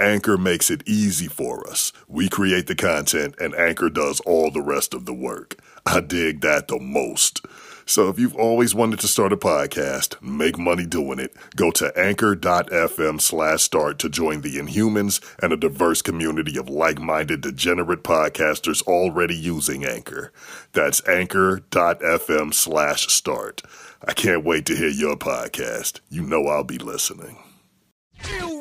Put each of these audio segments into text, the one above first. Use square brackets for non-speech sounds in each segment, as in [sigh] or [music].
Anchor makes it easy for us. We create the content and Anchor does all the rest of the work. I dig that the most. So if you've always wanted to start a podcast, make money doing it, go to anchor.fm slash start to join the Inhumans and a diverse community of like-minded degenerate podcasters already using Anchor. That's anchor.fm slash start. I can't wait to hear your podcast. You know I'll be listening. Ill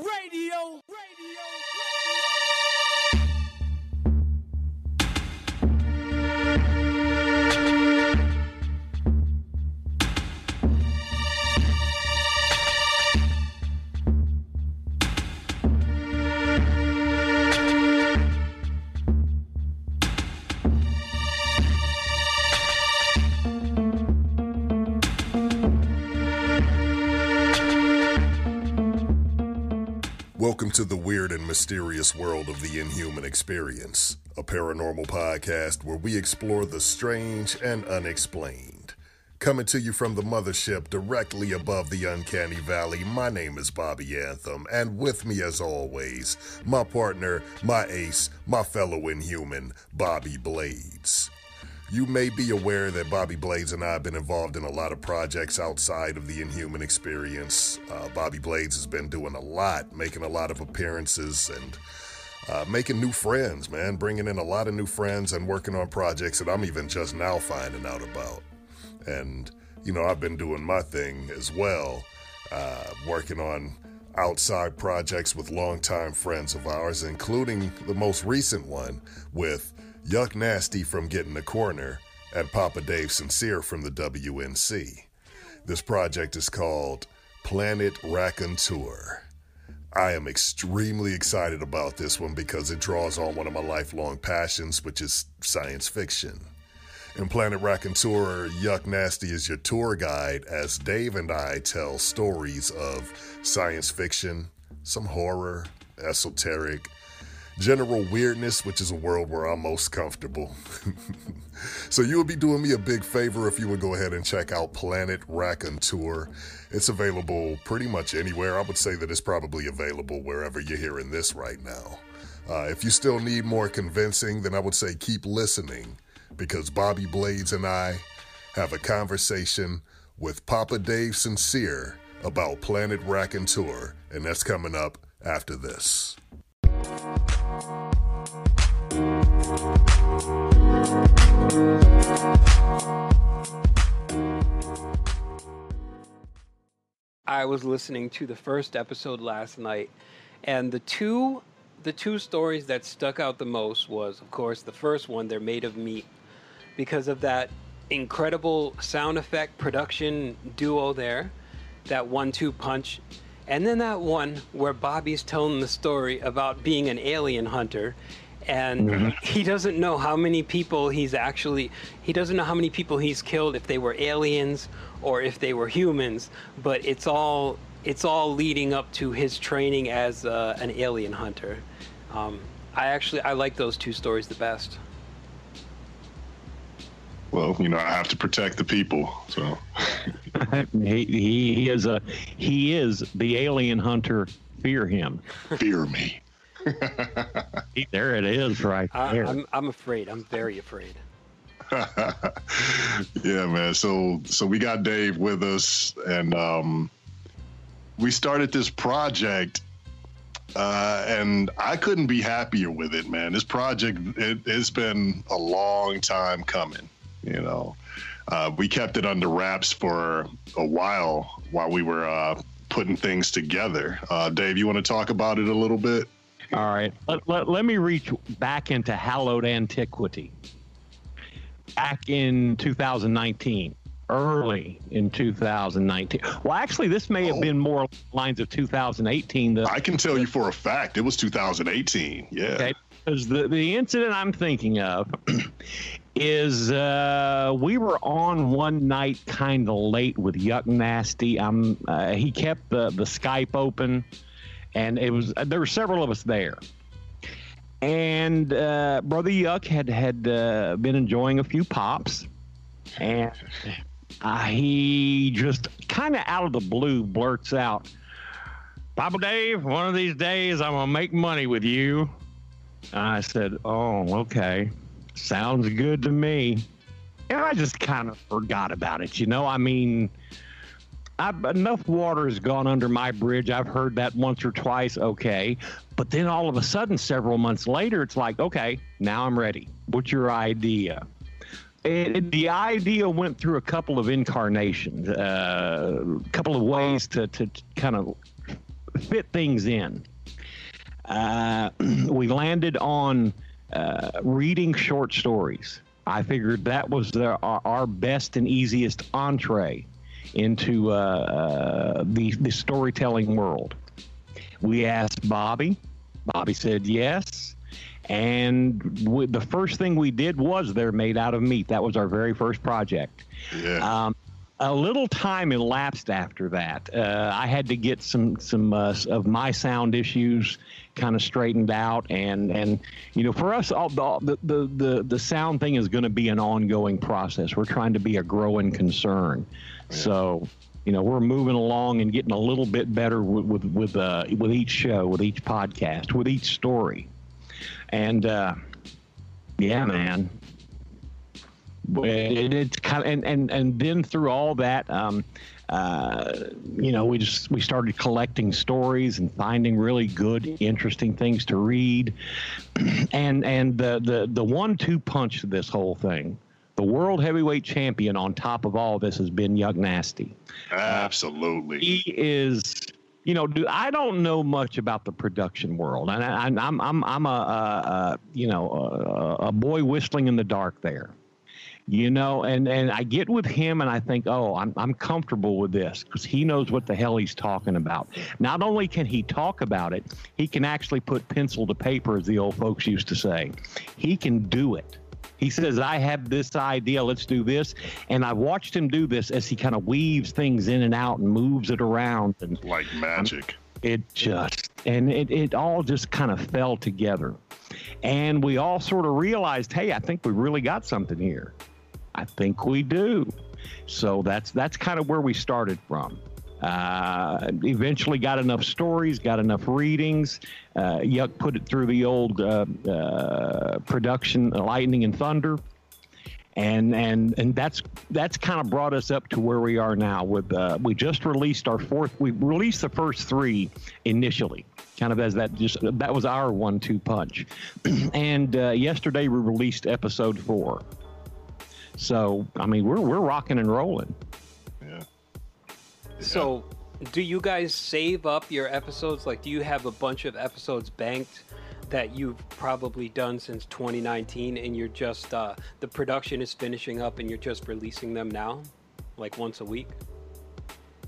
Welcome to the weird and mysterious world of the Inhuman Experience, a paranormal podcast where we explore the strange and unexplained. Coming to you from the mothership directly above the uncanny valley, my name is Bobby Anthem, and with me as always, my partner, my ace, my fellow Inhuman, Bobby Blades. You may be aware that Bobby Blades and I have been involved in a lot of projects outside of the Inhuman experience. Uh, Bobby Blades has been doing a lot, making a lot of appearances, and uh, making new friends, man, bringing in a lot of new friends and working on projects that I'm even just now finding out about. And, you know, I've been doing my thing as well, uh, working on outside projects with longtime friends of ours, including the most recent one with Yuck Nasty from Getting the Corner and Papa Dave Sincere from the WNC. This project is called Planet Raconteur. I am extremely excited about this one because it draws on one of my lifelong passions, which is science fiction. In Planet Raconteur, Yuck Nasty is your tour guide as Dave and I tell stories of science fiction, some horror, esoteric, general weirdness, which is a world where I'm most comfortable. [laughs] so you would be doing me a big favor if you would go ahead and check out Planet Raconteur. It's available pretty much anywhere. I would say that it's probably available wherever you're hearing this right now. Uh, if you still need more convincing, then I would say keep listening because Bobby Blades and I have a conversation with Papa Dave Sincere about Planet Raconteur, and that's coming up after this. I was listening to the first episode last night, and the two the two stories that stuck out the most was, of course, the first one. They're made of meat because of that incredible sound effect production duo there, that one-two punch, and then that one where Bobby's telling the story about being an alien hunter. And he doesn't know how many people he's actually, he doesn't know how many people he's killed if they were aliens or if they were humans, but it's all, it's all leading up to his training as uh, an alien hunter. Um, I actually, I like those two stories the best. Well, you know, I have to protect the people. So, he, [laughs] he he is a he is the alien hunter. Fear him. fear me. [laughs] He- there it is, right I, there. I'm, I'm afraid. I'm very afraid. [laughs] yeah, man. So, so we got Dave with us, and um, we started this project uh, and I couldn't be happier with it, man. This project it, it's been a long time coming. You know, uh, we kept it under wraps for a while while we were uh, putting things together. Uh, Dave, you want to talk about it a little bit? All right. Let, let, let me reach back into hallowed antiquity. Back in 2019, early in 2019. Well, actually, this may have been more lines of 2018. The, I can tell you for a fact it was 2018. Yeah. Okay. Because the, the incident I'm thinking of [clears throat] is uh, we were on one night kind of late with Yuck Nasty. Um, uh, he kept the, the Skype open, and it was there were several of us there. And uh, Brother Yuck had had uh, been enjoying a few pops, and uh, he just kind of out of the blue blurts out, "Papa Dave, one of these days I'm gonna make money with you." I said, "Oh, okay, sounds good to me." And I just kind of forgot about it. You know, I mean, I've, enough water has gone under my bridge. I've heard that once or twice. Okay, but then all of a sudden, several months later, it's like, okay, now I'm ready. What's your idea? And the idea went through a couple of incarnations, uh, a couple of ways to, to, to kind of fit things in. Uh, [clears throat] we landed on uh, reading short stories. I figured that was the, our, our best and easiest entree into uh, uh, the, the storytelling world. We asked Bobby. Bobby said yes. And we, the first thing we did was they're made out of meat. That was our very first project. Yeah. Um, a little time elapsed after that. Uh, I had to get some some uh, of my sound issues kind of straightened out, and and you know, for us, all, the the the the sound thing is going to be an ongoing process. We're trying to be a growing concern, so you know, we're moving along and getting a little bit better with with with, uh, with each show, with each podcast, with each story, and uh, yeah, man, it, it's kind of and, and and then through all that um, uh, you know we just we started collecting stories and finding really good interesting things to read. [clears throat] And and the the the one two punch to this whole thing the world heavyweight champion on top of all this has been Yuck Nasty. Absolutely. he is you know dude, i don't know much about the production world. And I, I'm, I'm i'm i'm a, a, a you know a, a boy whistling in the dark there. You know and and i get with him and i think oh i'm, I'm comfortable with this because he knows what the hell he's talking about. Not only can he talk about it he can actually put pencil to paper as the old folks used to say. He can do it he says, I have this idea, let's do this. And I watched him do this as he kind of weaves things in and out and moves it around. And Like magic. it just, and it, it all just kind of fell together. And we all sort of realized, hey, I think we really got something here. I think we do. So that's that's kind of where we started from. Uh, eventually got enough stories, got enough readings. Uh, Yuck put it through the old uh, uh, production, Lightning and Thunder, and and and that's that's kind of brought us up to where we are now. With uh, we just released our fourth. We released the first three initially, kind of as that just that was our one-two punch, [clears throat] and uh, yesterday we released episode four. So I mean we're we're rocking and rolling. Yeah. So, do you guys save up your episodes? Like, do you have a bunch of episodes banked that you've probably done since 2019, and you're just uh, the production is finishing up, and you're just releasing them now, like once a week?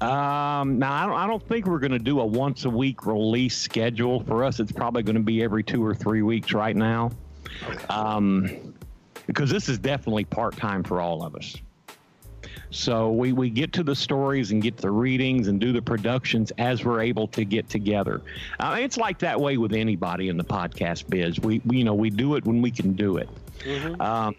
Um, now I don't, I don't think we're going to do a once a week release schedule for us. It's probably going to be every two or three weeks right now. Um, because this is definitely part time for all of us. So we, we get to the stories and get the readings and do the productions as we're able to get together. Uh, it's like that way with anybody in the podcast biz. We, we you know we do it when we can do it. Um,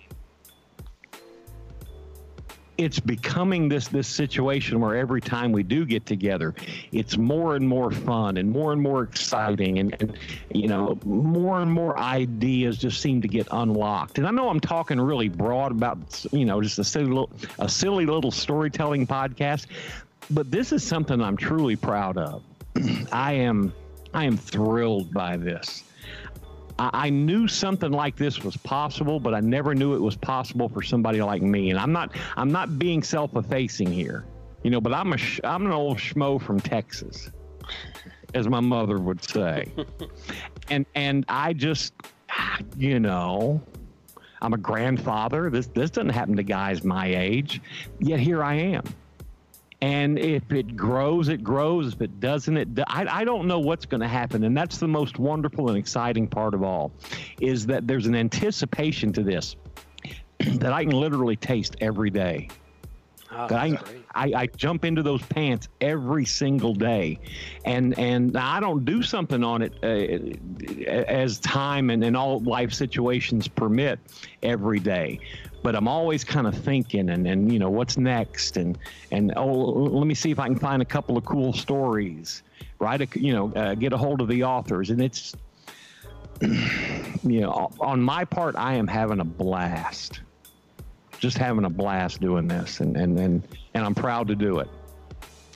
it's becoming this this situation where every time we do get together, it's more and more fun and more and more exciting, and, and you know more and more ideas just seem to get unlocked. And I know I'm talking really broad about you know just a silly little, a silly little storytelling podcast, but this is something I'm truly proud of. [clears throat] I am I am thrilled by this. I, I knew something like this was possible, but I never knew it was possible for somebody like me. And I'm not I'm not being self-effacing here, you know. But I'm a sh- I'm an old schmo from Texas, as my mother would say, [laughs] and and I just you know I'm a grandfather. This this doesn't happen to guys my age, yet here I am. And if it grows, it grows. If it doesn't, it. do- I, I don't know what's going to happen, and that's the most wonderful and exciting part of all, is that there's an anticipation to this [clears throat] that I can literally taste every day. Oh, I. I, I jump into those pants every single day, and and I don't do something on it uh, as time and, and all life situations permit every day. But I'm always kind of thinking and, and you know what's next? And and oh let me see if I can find a couple of cool stories, a you know uh, get a hold of the authors. And it's [clears throat] you know on my part I am having a blast. Just having a blast doing this. And and and, and I'm proud to do it.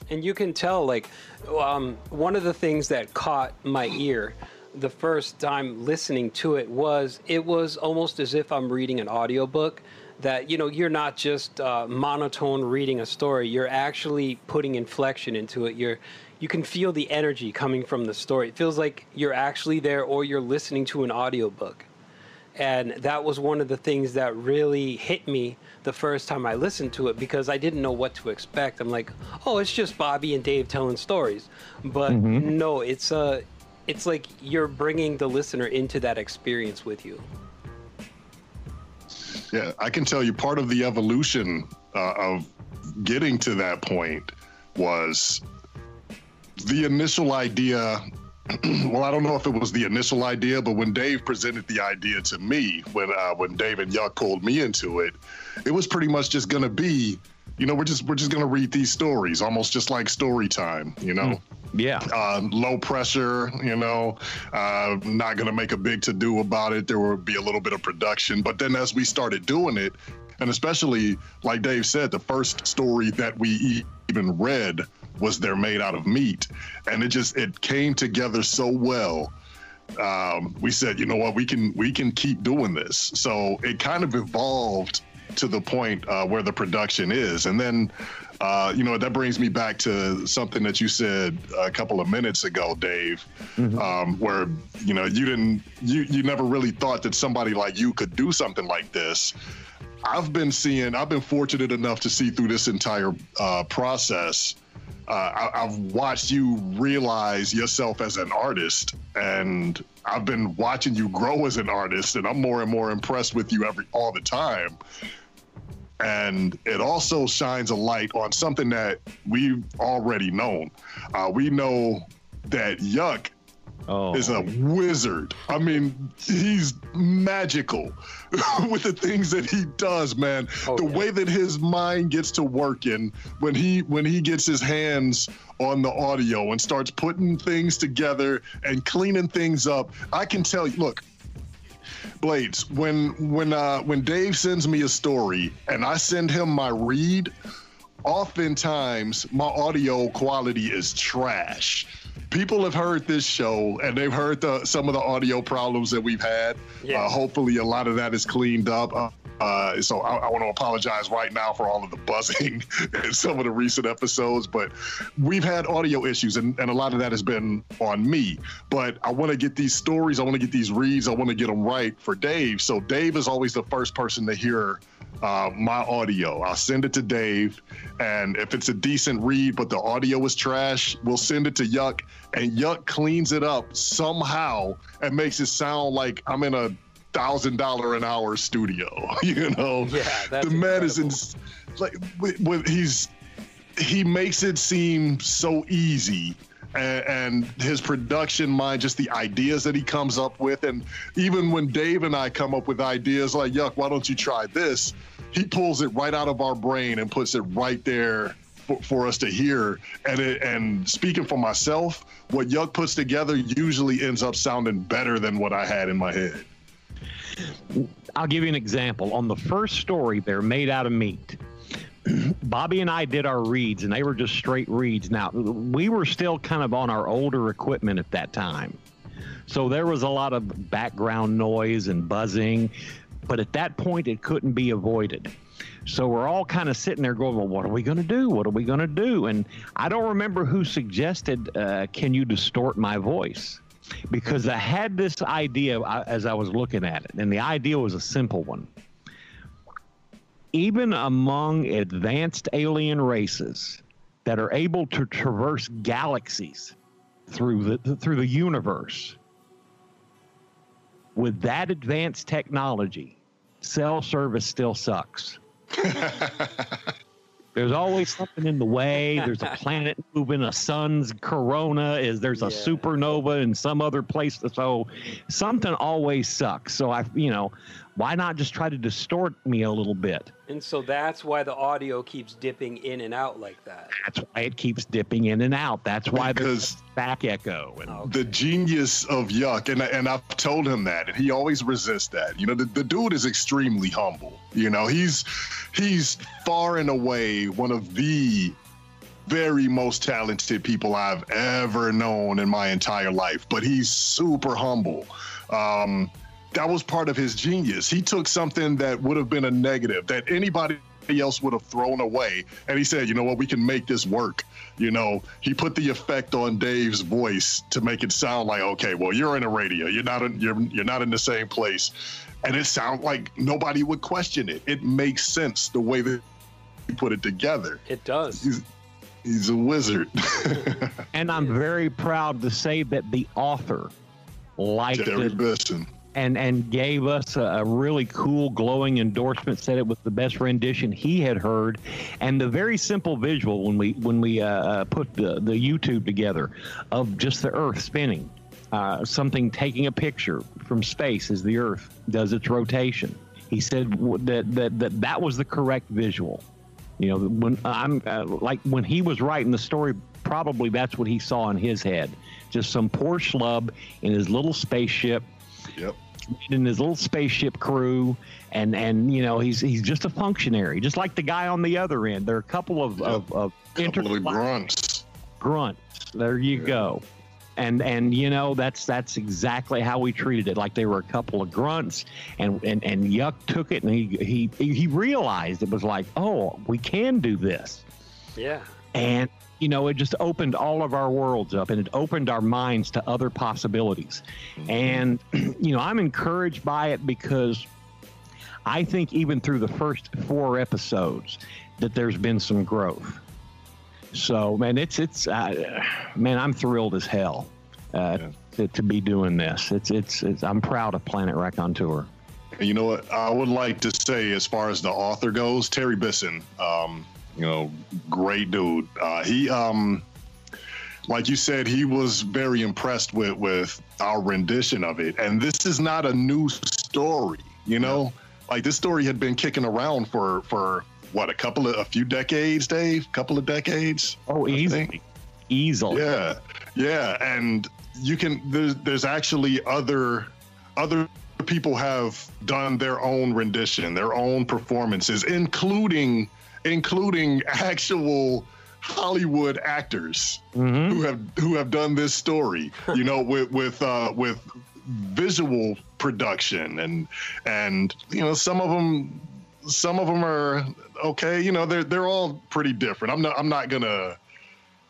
And you can tell, like, um, one of the things that caught my ear the first time listening to it was it was almost as if I'm reading an audiobook. That, you know, you're not just uh, monotone reading a story, you're actually putting inflection into it. You're, you can feel the energy coming from the story. It feels like you're actually there or you're listening to an audiobook. And that was one of the things that really hit me the first time I listened to it because I didn't know what to expect. I'm like, oh, it's just Bobby and Dave telling stories, but no, it's uh, it's like you're bringing the listener into that experience with you. Yeah, I can tell you part of the evolution uh, of getting to that point was the initial idea. [clears throat] well, I don't know if it was the initial idea, but when Dave presented the idea to me, when uh, when Dave and Yuck pulled me into it, it was pretty much just going to be, you know, we're just we're just going to read these stories, almost just like story time, you know Yeah. uh, low pressure, you know, uh, not going to make a big to do about it. There would be a little bit of production. But then as we started doing it, and especially like Dave said, the first story that we even read was They're Made Out of Meat. And it just, it came together so well. Um, we said, you know what, we can, we can keep doing this. So it kind of evolved to the point uh, where the production is. And then, uh, you know, that brings me back to something that you said a couple of minutes ago, Dave, um, where, you know, you didn't, you, you never really thought that somebody like you could do something like this. I've been seeing, I've been fortunate enough to see through this entire uh, process. Uh, I, I've watched you realize yourself as an artist, and I've been watching you grow as an artist, and I'm more and more impressed with you every all the time. And it also shines a light on something that we've already known. Uh, we know that Yuck Oh. is a wizard. I mean, he's magical [laughs] with the things that he does, man. Oh, the yeah. way that his mind gets to working when he when he gets his hands on the audio and starts putting things together and cleaning things up. I can tell you, look, Blades, when when uh when Dave sends me a story and I send him my read, oftentimes my audio quality is trash. People have heard this show and they've heard the, some of the audio problems that we've had. Yeah. Uh, hopefully, a lot of that is cleaned up. Uh, uh, so I, I want to apologize right now for all of the buzzing [laughs] in some of the recent episodes, but we've had audio issues and, and a lot of that has been on me. But I want to get these stories, I want to get these reads, I want to get them right for Dave. So Dave is always the first person to hear uh, my audio. I'll send it to Dave, and if it's a decent read, but the audio is trash, we'll send it to Yuck, and Yuck cleans it up somehow and makes it sound like I'm in a thousand dollar an hour studio. [laughs] You know, Yeah, the man is in like with, with he's he makes it seem so easy and, and his production mind just the ideas that he comes up with and even when dave and i come up with ideas like yuck why don't you try this? he pulls it right out of our brain and puts it right there for, for us to hear. And it, and speaking for myself what yuck puts together usually ends up sounding better than what i had in my head I'll give you an example. On the first story, they're made out of meat. [clears throat] Bobby and I did our reads, and they were just straight reads. Now, we were still kind of on our older equipment at that time. So there was a lot of background noise and buzzing, but at that point, it couldn't be avoided. So we're all kind of sitting there going, well, what are we going to do? What are we going to do? And I don't remember who suggested, uh, can you distort my voice? Because I had this idea as I was looking at it, and the idea was a simple one. Even among advanced alien races that are able to traverse galaxies through the through the universe, with that advanced technology, cell service still sucks. [laughs] There's always something in the way. [laughs] There's a planet moving, a sun's corona is there's a Yeah. supernova in some other place. So something always sucks. So I, you know, why not just try to distort me a little bit? And so that's why the audio keeps dipping in and out like that. That's why it keeps dipping in and out. That's why there's Because back echo. And Oh, the genius of Yuck, and and I've told him that, and he always resists that. You know, the, the dude is extremely humble. You know, he's he's far and away one of the very most talented people I've ever known in my entire life. But he's super humble. Um, that was part of his genius. He took something that would have been a negative that anybody else would have thrown away, and he said, "You know what? We can make this work." You know, he put the effect on Dave's voice to make it sound like, "Okay, well, you're in a radio. You're not in, you're you're not in the same place," and it sounds like nobody would question it. It makes sense the way that he put it together. It does. He's he's a wizard. [laughs] and I'm very proud to say that the author liked Terry it Bisson. And and gave us a, a really cool glowing endorsement said it was the best rendition he had heard and the very simple visual when we when we uh, uh, put the, the youtube together of just the earth spinning uh, something taking a picture from space as the earth does its rotation. He said that that that, that was the correct visual. You know when i'm uh, like when he was writing the story probably that's what he saw in his head just some poor schlub in his little spaceship. Yep. In his little spaceship crew and and you know he's he's just a functionary just like the guy on the other end. There are a couple of of, of Couple of grunts. grunts. There you go. And and you know that's that's exactly how we treated it. Like they were a couple of grunts and and and yuck took it and he he he realized it was like oh we can do this. Yeah. and you know it just opened all of our worlds up and it opened our minds to other possibilities and [clears throat] you know i'm encouraged by it because i think even through the first four episodes that there's been some growth so man it's it's uh, man i'm thrilled as hell uh, Yeah. to, to be doing this it's, it's it's i'm proud of planet raconteur Tour. you know what? I would like to say, as far as the author goes, Terry Bisson, um, you know, great dude. Uh, he, um, like you said, he was very impressed with with our rendition of it. And this is not a new story, you know. Like this story had been kicking around for for what a couple of a few decades, Dave, couple of decades. oh easily easily Yeah, yeah, and you can. There's there's actually other other people have done their own rendition, their own performances, including including actual Hollywood actors Mhm. who have who have done this story. You know, [laughs] with with uh, with visual production and and you know some of them some of them are okay. You know, they're they're all pretty different. I'm not I'm not gonna.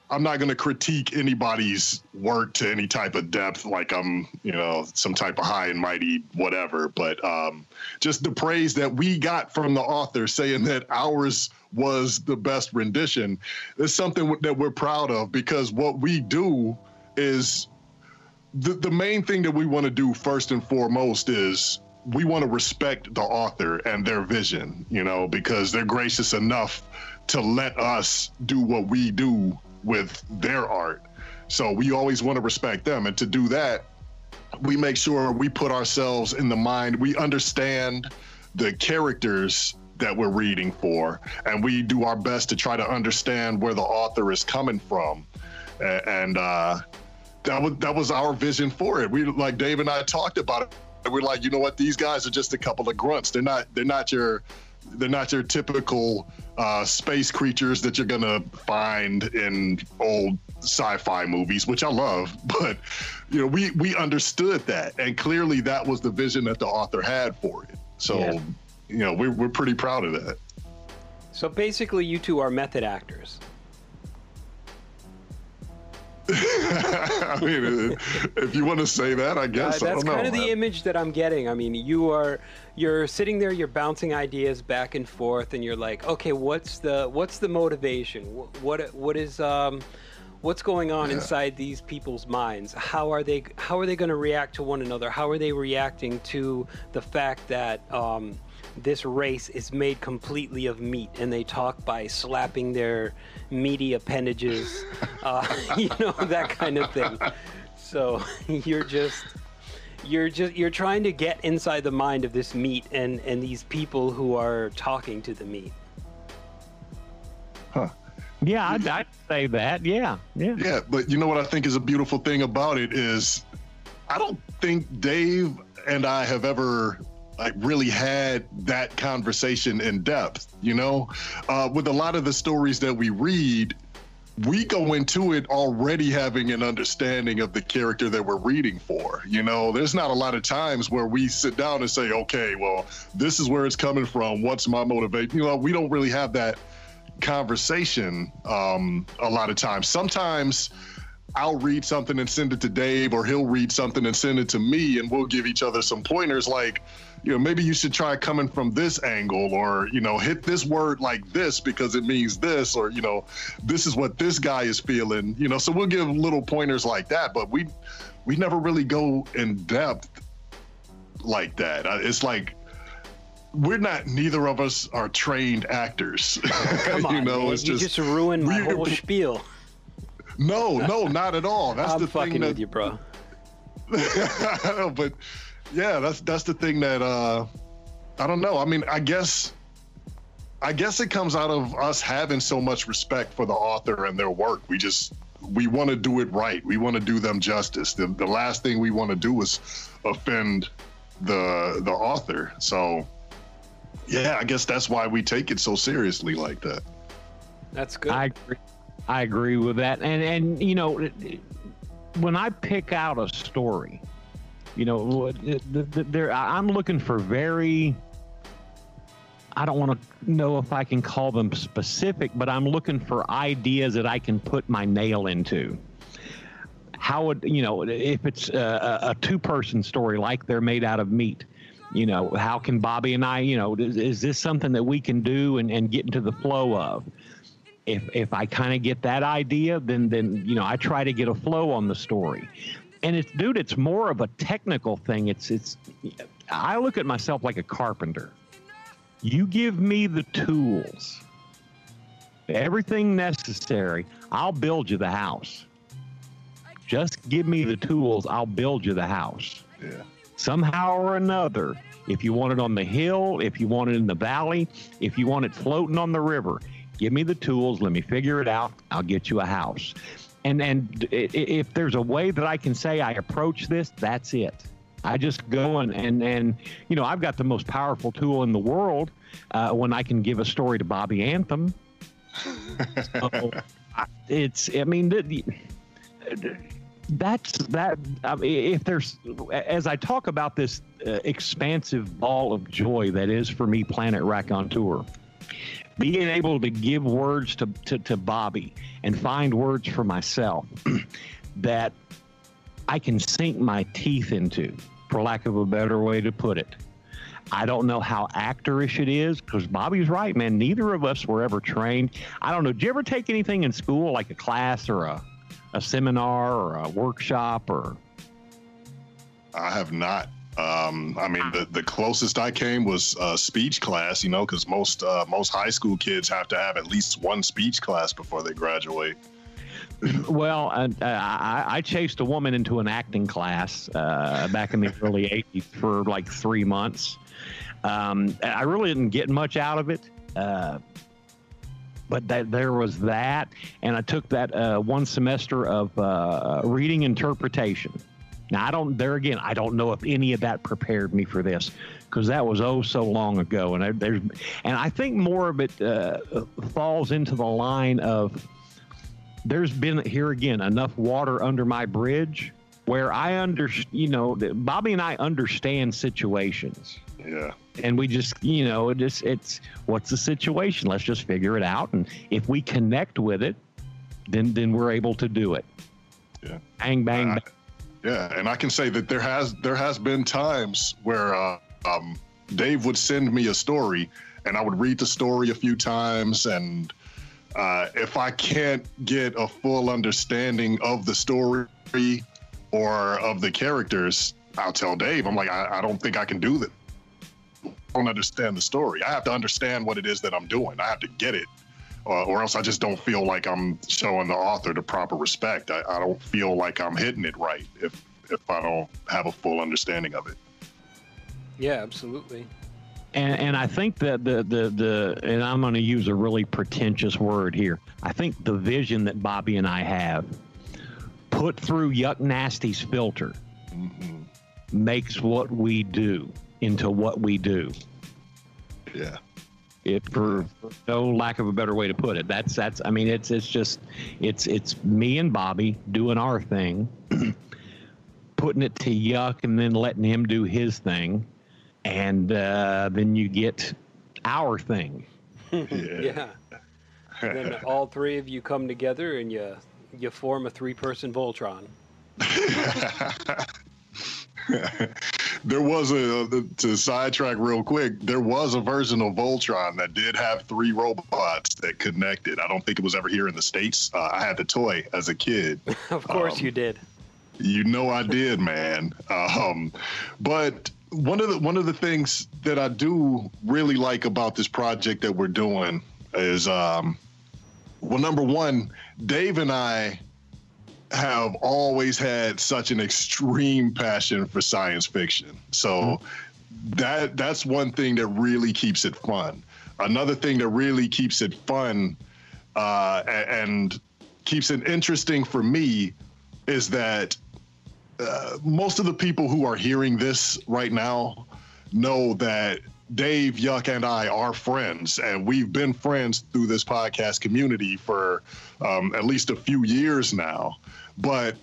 I'm not going to critique anybody's work to any type of depth, like I'm, you know, some type of high and mighty whatever. But um, just the praise that we got from the author saying that ours was the best rendition is something that we're proud of because what we do is the, the main thing that we want to do first and foremost is we want to respect the author and their vision, you know, because they're gracious enough to let us do what we do with their art. So we always want to respect them. And to do that, we make sure we put ourselves in the mind, we understand the characters that we're reading for, and we do our best to try to understand where the author is coming from. And, uh, that was that was our vision for it. We like Dave and I talked about it. And We're like, you know what? These guys are just a couple of grunts. They're not they're not your they're not your typical uh, space creatures that you're gonna find in old sci-fi movies, which I love. [laughs] But you know, we we understood that, and clearly that was the vision that the author had for it. So, Yeah. you know, we're we're pretty proud of that. So basically, you two are method actors. [laughs] I mean, if you want to say that, I Uh, guess I that's don't know. kind of the image that I'm getting. I mean, you are you're sitting there, you're bouncing ideas back and forth, and you're like, okay, what's the what's the motivation? Wh- What what is um what's going on inside these people's minds? How are they how are they going to react to one another? How are they reacting to the fact that um, this race is made completely of meat, and they talk by slapping their meaty appendages, [laughs] uh, [laughs] you know that kind of thing. So [laughs] you're just you're just you're trying to get inside the mind of this meat and and these people who are talking to the meat. Huh. Yeah, I'd, I'd say that. Yeah, yeah. Yeah, but you know what I think is a beautiful thing about it is I don't think Dave and I have ever like really had that conversation in depth, you know? Uh, with a lot of the stories that we read, we go into it already having an understanding of the character that we're reading for. You know, there's not a lot of times where we sit down and say, okay, well, this is where it's coming from. What's my motivation? You know, we don't really have that conversation um, a lot of times. Sometimes I'll read something and send it to Dave, or he'll read something and send it to me, and we'll give each other some pointers like, you know, maybe you should try coming from this angle, or, you know, hit this word like this because it means this, or, you know, this is what this guy is feeling, you know. So we'll give little pointers like that, but we we never really go in depth like that. It's like we're not neither of us are trained actors. [laughs] Come on, you know, man, it's you just, just ruined my whole spiel. no, no, not at all. That's I'm the fucking thing that, with you, bro. [laughs] but yeah, that's that's the thing that uh I don't know. I mean, I guess I guess it comes out of us having so much respect for the author and their work. We just we want to do it right. We want to do them justice. The, the last thing we want to do is offend the the author. So yeah, I guess that's why we take it so seriously like that. That's good. I agree. I agree with that. And and you know, when I pick out a story, you know, th- th- th- there I'm looking for very. I don't want to know if I can call them specific, but I'm looking for ideas that I can put my nail into. How would you know if it's a, a two person story like they're made out of meat? You know, how can Bobby and I, you know, is, is this something that we can do and, and get into the flow of? if if I kind of get that idea, then then you know I try to get a flow on the story. And it's dude, it's more of a technical thing. It's it's I look at myself like a carpenter. You give me the tools, everything necessary, I'll build you the house. Just give me the tools, I'll build you the house Yeah. somehow or another. If you want it on the hill, if you want it in the valley, if you want it floating on the river, give me the tools. Let me figure it out. I'll get you a house. And and if there's a way that I can say I approach this, that's it. I just go and and and you know I've got the most powerful tool in the world uh, when I can give a story to Bobby Anthem. [laughs] So, I- it's I mean that's that I mean, if there's as i talk about this uh, expansive ball of joy that is for me planet raconteur being able to give words to, to, to bobby and find words for myself [clears throat] that i can sink my teeth into for lack of a better way to put it I don't know how actorish it is because Bobby's right, man. Neither of us were ever trained. I don't know. Did you ever take anything in school, like a class or a, a seminar or a workshop or I have not. Um, I mean, the, the closest I came was uh, speech class, you know, because most uh, most high school kids have to have at least one speech class before they graduate. Well, uh, I, I chased a woman into an acting class uh, back in the [laughs] early 80s for like three months. Um, I really didn't get much out of it. Uh, but that, there was that. And I took that uh, one semester of uh, reading interpretation. Now, I don't, there again, I don't know if any of that prepared me for this because that was oh so long ago, and I, there's and I think more of it uh, falls into the line of there's been here again enough water under my bridge where I under you know Bobby and I understand situations. Yeah. And we just, you know, it just it's what's the situation? Let's just figure it out. And if we connect with it, then then we're able to do it. Yeah. Bang bang. Bang. Yeah, and I can say that there has there has been times where uh, um, Dave would send me a story, and I would read the story a few times, and uh, if I can't get a full understanding of the story or of the characters, I'll tell Dave. I'm like, I, I don't think I can do that. I don't understand the story. I have to understand what it is that I'm doing. I have to get it, or, or else I just don't feel like I'm showing the author the proper respect. I, I don't feel like I'm hitting it right if if I don't have a full understanding of it. Yeah, absolutely. And, and I think that the, the, the, and I'm going to use a really pretentious word here. I think the vision that Bobby and I have put through Yuck Nasty's filter Mm-hmm. makes what we do into what we do. Yeah. It, for no lack of a better way to put it, that's that's. I mean, it's it's just it's it's me and Bobby doing our thing, [clears throat] putting it to Yuck, and then letting him do his thing, and uh, then you get our thing. [laughs] Yeah. then [laughs] all three of you come together and you you form a three-person Voltron. [laughs] there was a to sidetrack real quick. There was a version of Voltron that did have three robots that connected. I don't think it was ever here in the states. Uh, I had the toy as a kid. [laughs] of course Um, you did. You know I did, man. Um, but one of the one of the things that I do really like about this project that we're doing is, um, well, number one, Dave and I have always had such an extreme passion for science fiction. So that that's one thing that really keeps it fun. Another thing that really keeps it fun uh, and keeps it interesting for me is that uh, most of the people who are hearing this right now know that Dave, Yuck, and I are friends, and we've been friends through this podcast community for um, at least a few years now. But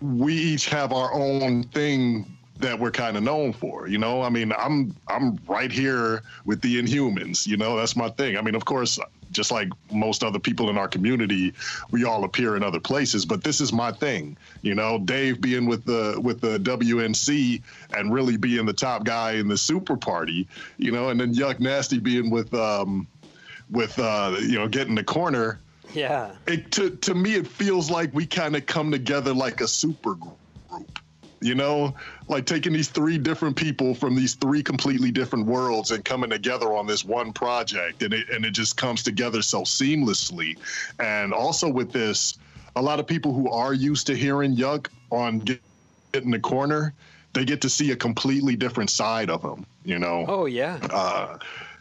we each have our own thing that we're kind of known for. You know, I mean, I'm I'm right here with the Inhumans. You know, that's my thing. I mean, of course, just like most other people in our community, we all appear in other places. But this is my thing. You know, Dave being with the with the WNC and really being the top guy in the Super Party. You know, and then Yuck Nasty being with um with uh you know getting the corner Yeah. it to to me it feels like we kind of come together like a super group you know like taking these three different people from these three completely different worlds and coming together on this one project and it and it just comes together so seamlessly and also with this a lot of people who are used to hearing yuck on Get in the corner they get to see a completely different side of him you know Oh yeah. uh,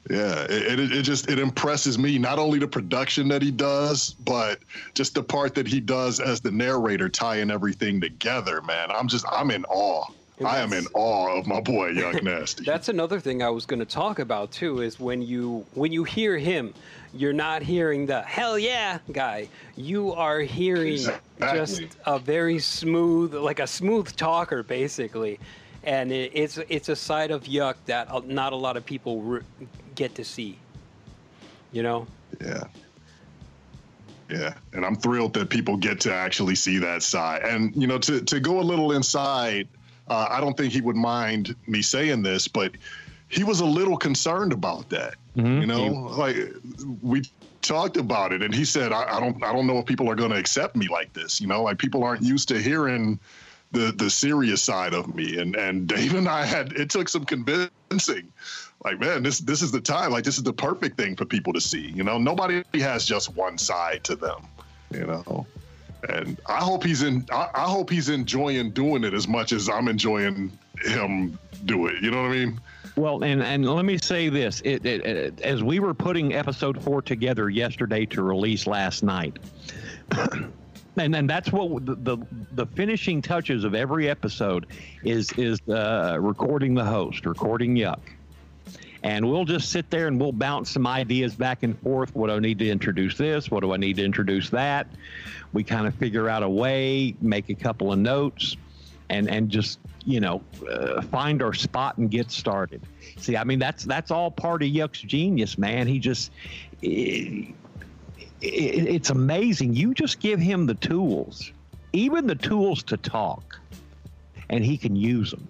yeah, it, it, it just it impresses me not only the production that he does, but just the part that he does as the narrator, tying everything together. Man, I'm just I'm in awe. I am in awe of my boy [laughs] Yuck Nasty. That's another thing I was going to talk about too. Is when you when you hear him, you're not hearing the hell yeah guy. You are hearing Exactly. just a very smooth, like a smooth talker, basically. And it, it's it's a side of Yuck that uh, not a lot of people re- get to see. You know. Yeah. Yeah, and I'm thrilled that people get to actually see that side. And you know, to to go a little inside, uh, I don't think he would mind me saying this, but he was a little concerned about that. You know, like we talked about it, and he said, I, "I don't, I don't know if people are going to accept me like this. You know, like people aren't used to hearing." The, the serious side of me. And and Dave and I had it took some convincing like man this this is the time like this is the perfect thing for people to see you know? Nobody has just one side to them you know? And i hope he's in i, I hope he's enjoying doing it as much as i'm enjoying him do it you know what i mean? Well, and and let me say this: it, it, it, as we were putting episode four together yesterday to release last night, [clears throat] and and that's what the, the the finishing touches of every episode is is uh, recording the host, recording Yuck, and we'll just sit there and we'll bounce some ideas back and forth. What do I need to introduce this? What do I need to introduce that? We kind of figure out a way, make a couple of notes, and and just you know uh, find our spot and get started. See, I mean that's that's all part of Yuck's genius, man. He just. It, it's amazing. You just give him the tools, even the tools to talk, and he can use them.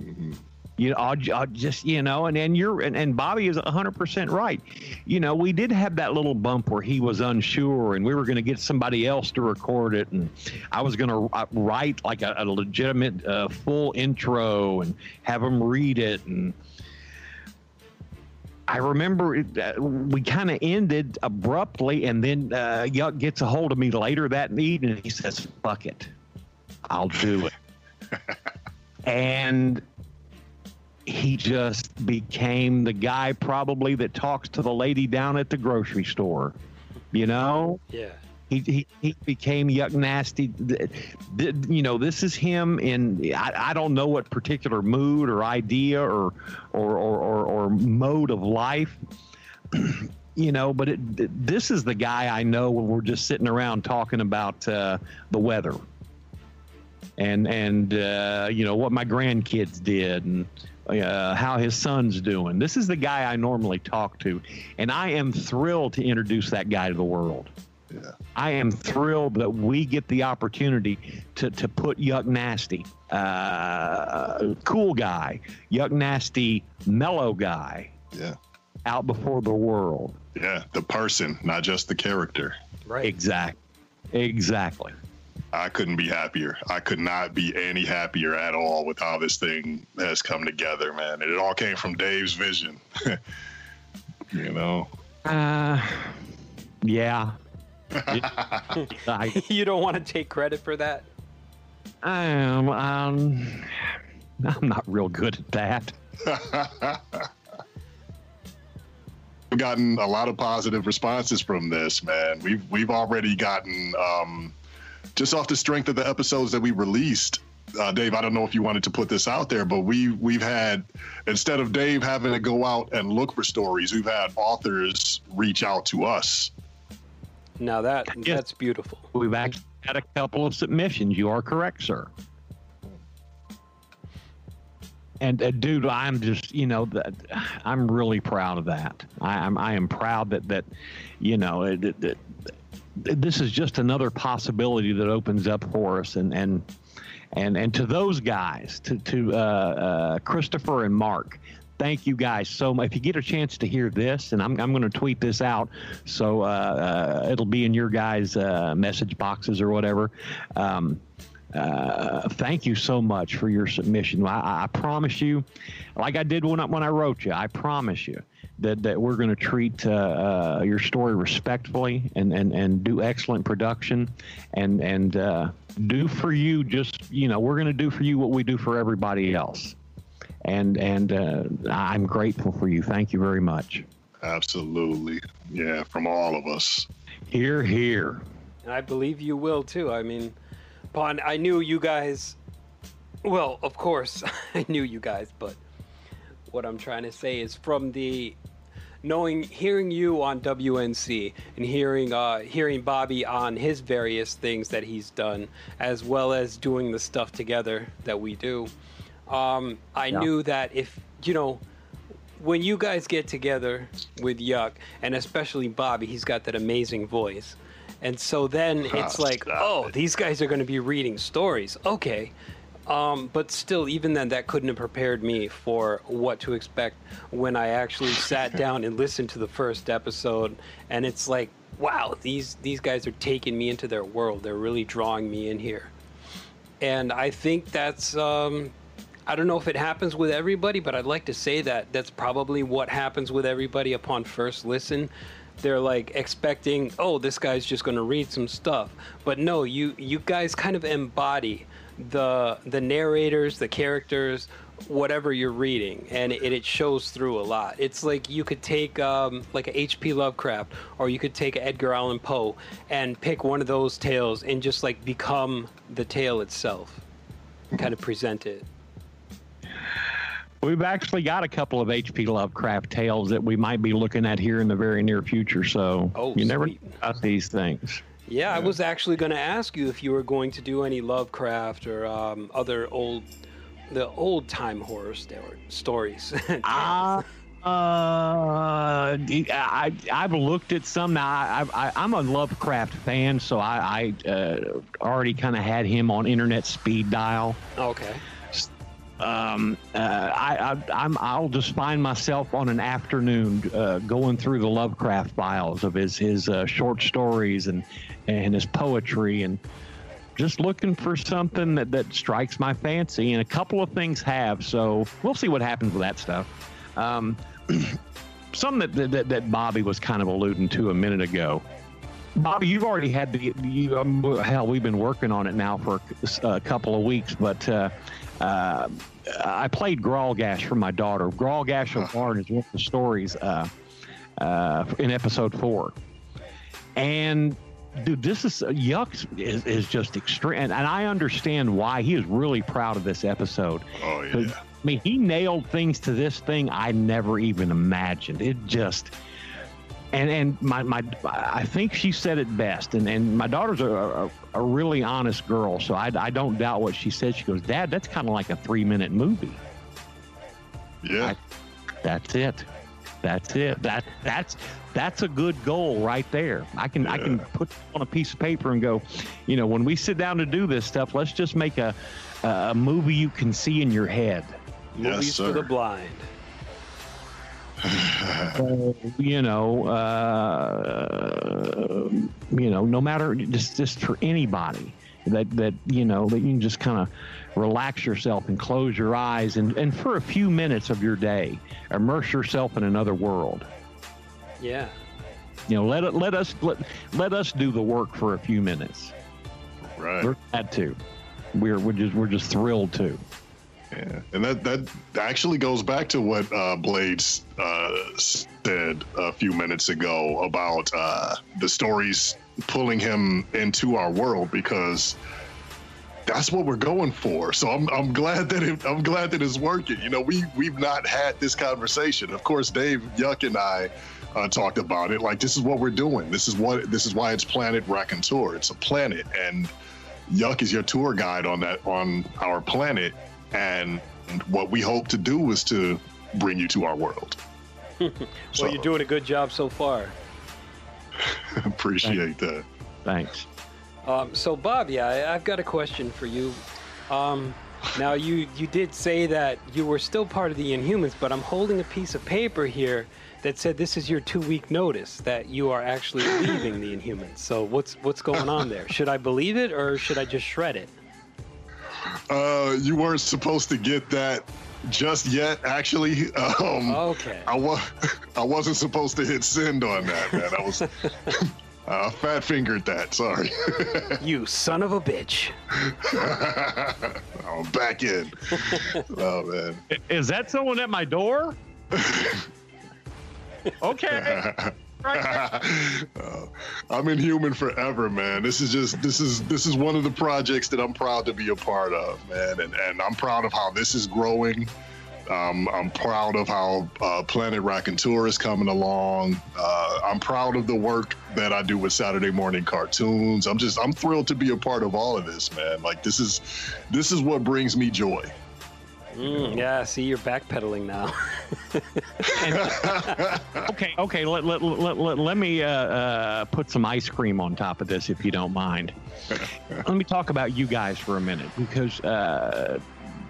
Mm-hmm. You know, I'll, I'll just you know, and and you're and, and Bobby is 100 percent right. You know, we did have that little bump where he was unsure, and we were going to get somebody else to record it, and I was going to write like a, a legitimate uh, full intro and have him read it and I remember it, uh, we kind of ended abruptly, and then uh, Yuck gets a hold of me later that evening, and he says, "Fuck it, I'll do it." [laughs] and he just became the guy probably that talks to the lady down at the grocery store. You know? Yeah. He, he, he became yuck nasty. You know, this is him in, I, I don't know what particular mood or idea or, or, or, or, or mode of life, [clears throat] you know, but it, this is the guy I know when we're just sitting around talking about uh, the weather and, and uh, you know, what my grandkids did and, uh, how his son's doing. This is the guy I normally talk to, and I am thrilled to introduce that guy to the world. Yeah. I am thrilled that we get the opportunity to, to put Yuck Nasty, uh, cool guy, Yuck Nasty, mellow guy, Yeah. out before the world. Yeah. The person, not just the character. Right. Exactly. Exactly. I couldn't be happier. I could not be any happier at all with how this thing has come together, man. And it all came from Dave's vision. [laughs] you know? Uh, yeah. I, [laughs] you don't want to take credit for that? I am. Um, I'm not real good at that. We've gotten a lot of positive responses from this, man. We've we've already gotten um, just off the strength of the episodes that we released. Uh, Dave, I don't know if you wanted to put this out there, but we we've had instead of Dave having to go out and look for stories, we've had authors reach out to us. Now that Yes. that's beautiful. We've actually had a couple of submissions. You are correct, sir. And uh, dude, I'm just you know that I'm really proud of that. I, I'm I am proud that that you know it, it, it- this is just another possibility that opens up for us and and and and to those guys to to uh, uh, Christopher and Mark. Thank you guys so much. If you get a chance to hear this, and I'm, I'm going to tweet this out, so uh, uh, it'll be in your guys' uh, message boxes or whatever. Um, uh, thank you so much for your submission. I, I promise you, like I did when I, when I wrote you, I promise you that, that we're going to treat uh, uh, your story respectfully and, and, and do excellent production and and do for you just you know we're going to do for you what we do for everybody else. And and uh, I'm grateful for you. Thank you very much. Absolutely, yeah, from all of us. Here, here. I believe you will too. I mean, upon I knew you guys. Well, of course, [laughs] I knew you guys, but what I'm trying to say is from the knowing, hearing you on WNC and hearing uh, hearing Bobby on his various things that he's done, as well as doing the stuff together that we do. Um, I Yeah. knew that if you know when you guys get together with Yuck, and especially Bobby, he's got that amazing voice. And so then it's Ah, like, oh, it. these guys are going to be reading stories. Okay. Um, but still, even then, that couldn't have prepared me for what to expect when I actually sat [laughs] down and listened to the first episode. And it's like, wow, these, these guys are taking me into their world. They're really drawing me in here. And I think that's, um, I don't know if it happens with everybody, but I'd like to say that that's probably what happens with everybody upon first listen. They're like expecting, oh, this guy's just going to read some stuff. But no, you you guys kind of embody the the narrators, the characters, whatever you're reading, and it, it shows through a lot. It's like you could take um, like a H.P. Lovecraft, or you could take Edgar Allan Poe, and pick one of those tales and just like become the tale itself, kind of present it. We've actually got a couple of H.P. Lovecraft tales that we might be looking at here in the very near future. So Oh, you never sweet. about these things. Yeah, I was actually going to ask you if you were going to do any Lovecraft or um, other old, the old time horror sto- stories. [laughs] Uh, uh, I I've looked at some now. I, I I'm a Lovecraft fan, so I, I uh, already kind of had him on internet speed dial. okay. Um, uh, I, I I'm I'll just find myself on an afternoon uh, going through the Lovecraft files of his his uh, short stories and and his poetry and just looking for something that, that strikes my fancy and a couple of things have so we'll see what happens with that stuff um, [clears throat] some that, that that Bobby was kind of alluding to a minute ago Bobby, you've already had the you, um, hell. We've been working on it now for a, a couple of weeks, but uh, uh, I played Grawlgash for my daughter. Grawlgash of Barn is one of the stories uh, uh, in episode four, and dude, this is Yuck is, is just extreme, and, and I understand why he is really proud of this episode. Oh yeah. I mean, he nailed things to this thing I never even imagined. It just and and my my I think she said it best. And and my daughter's a a, a really honest girl, so I I don't doubt what she said. She goes, Dad, that's kind of like a three minute movie. Yeah. That's it. That's it. That that's that's a good goal right there. I can I can put on a piece of paper and go, you know, when we sit down to do this stuff, let's just make a a movie you can see in your head. Yes, Movies for the sir. [sighs] blind. you know, uh, you know, no matter just just for anybody that that you know that you can just kind of relax yourself and close your eyes and and for a few minutes of your day immerse yourself in another world. Yeah. You know, let it let us let, let us do the work for a few minutes. Right. We're glad to. We're we're just we're just thrilled to. Yeah, and that that actually goes back to what uh, Blades uh, said a few minutes ago about uh, the stories pulling him into our world because that's what we're going for. So I'm I'm glad that it, I'm glad that it's working. You know, we we've not had this conversation. Of course, Dave Yuck and I. Uh, talked about it like this is what we're doing. This is what this is why it's Planet Raconteur. It's a planet, and Yuck is your tour guide on that on our planet. And what we hope to do is to bring you to our world. so [laughs] Well, you're doing a good job so far. [laughs] appreciate that. Thanks. Um, so, Bob, yeah, I, I've got a question for you. Um, now, you you did say that you were still part of the Inhumans, but I'm holding a piece of paper here that said this is your two-week notice that you are actually leaving the Inhumans. So, what's what's going on there? Should I believe it or should I just shred it? Uh, you weren't supposed to get that just yet. Actually, um, Okay. I was [laughs] I wasn't supposed to hit send on that, man. I was [laughs] uh, fat fingered that. Sorry. [laughs] You son of a bitch. I'm back in. oh man. Is that someone at my door? okay. [laughs] Uh, I'm inhuman forever, man. This is just this is this is one of the projects that I'm proud to be a part of, man. And and I'm proud of how this is growing. Um, I'm proud of how uh, Planet Tour is coming along. Uh, I'm proud of the work that I do with Saturday morning cartoons. I'm just I'm thrilled to be a part of all of this, man. Like this is this is what brings me joy. Mm, yeah, see, you're backpedaling now. [laughs] Okay, okay. Let, let, let, let, let me uh, uh, put some ice cream on top of this, if you don't mind. let me talk about you guys for a minute, because uh,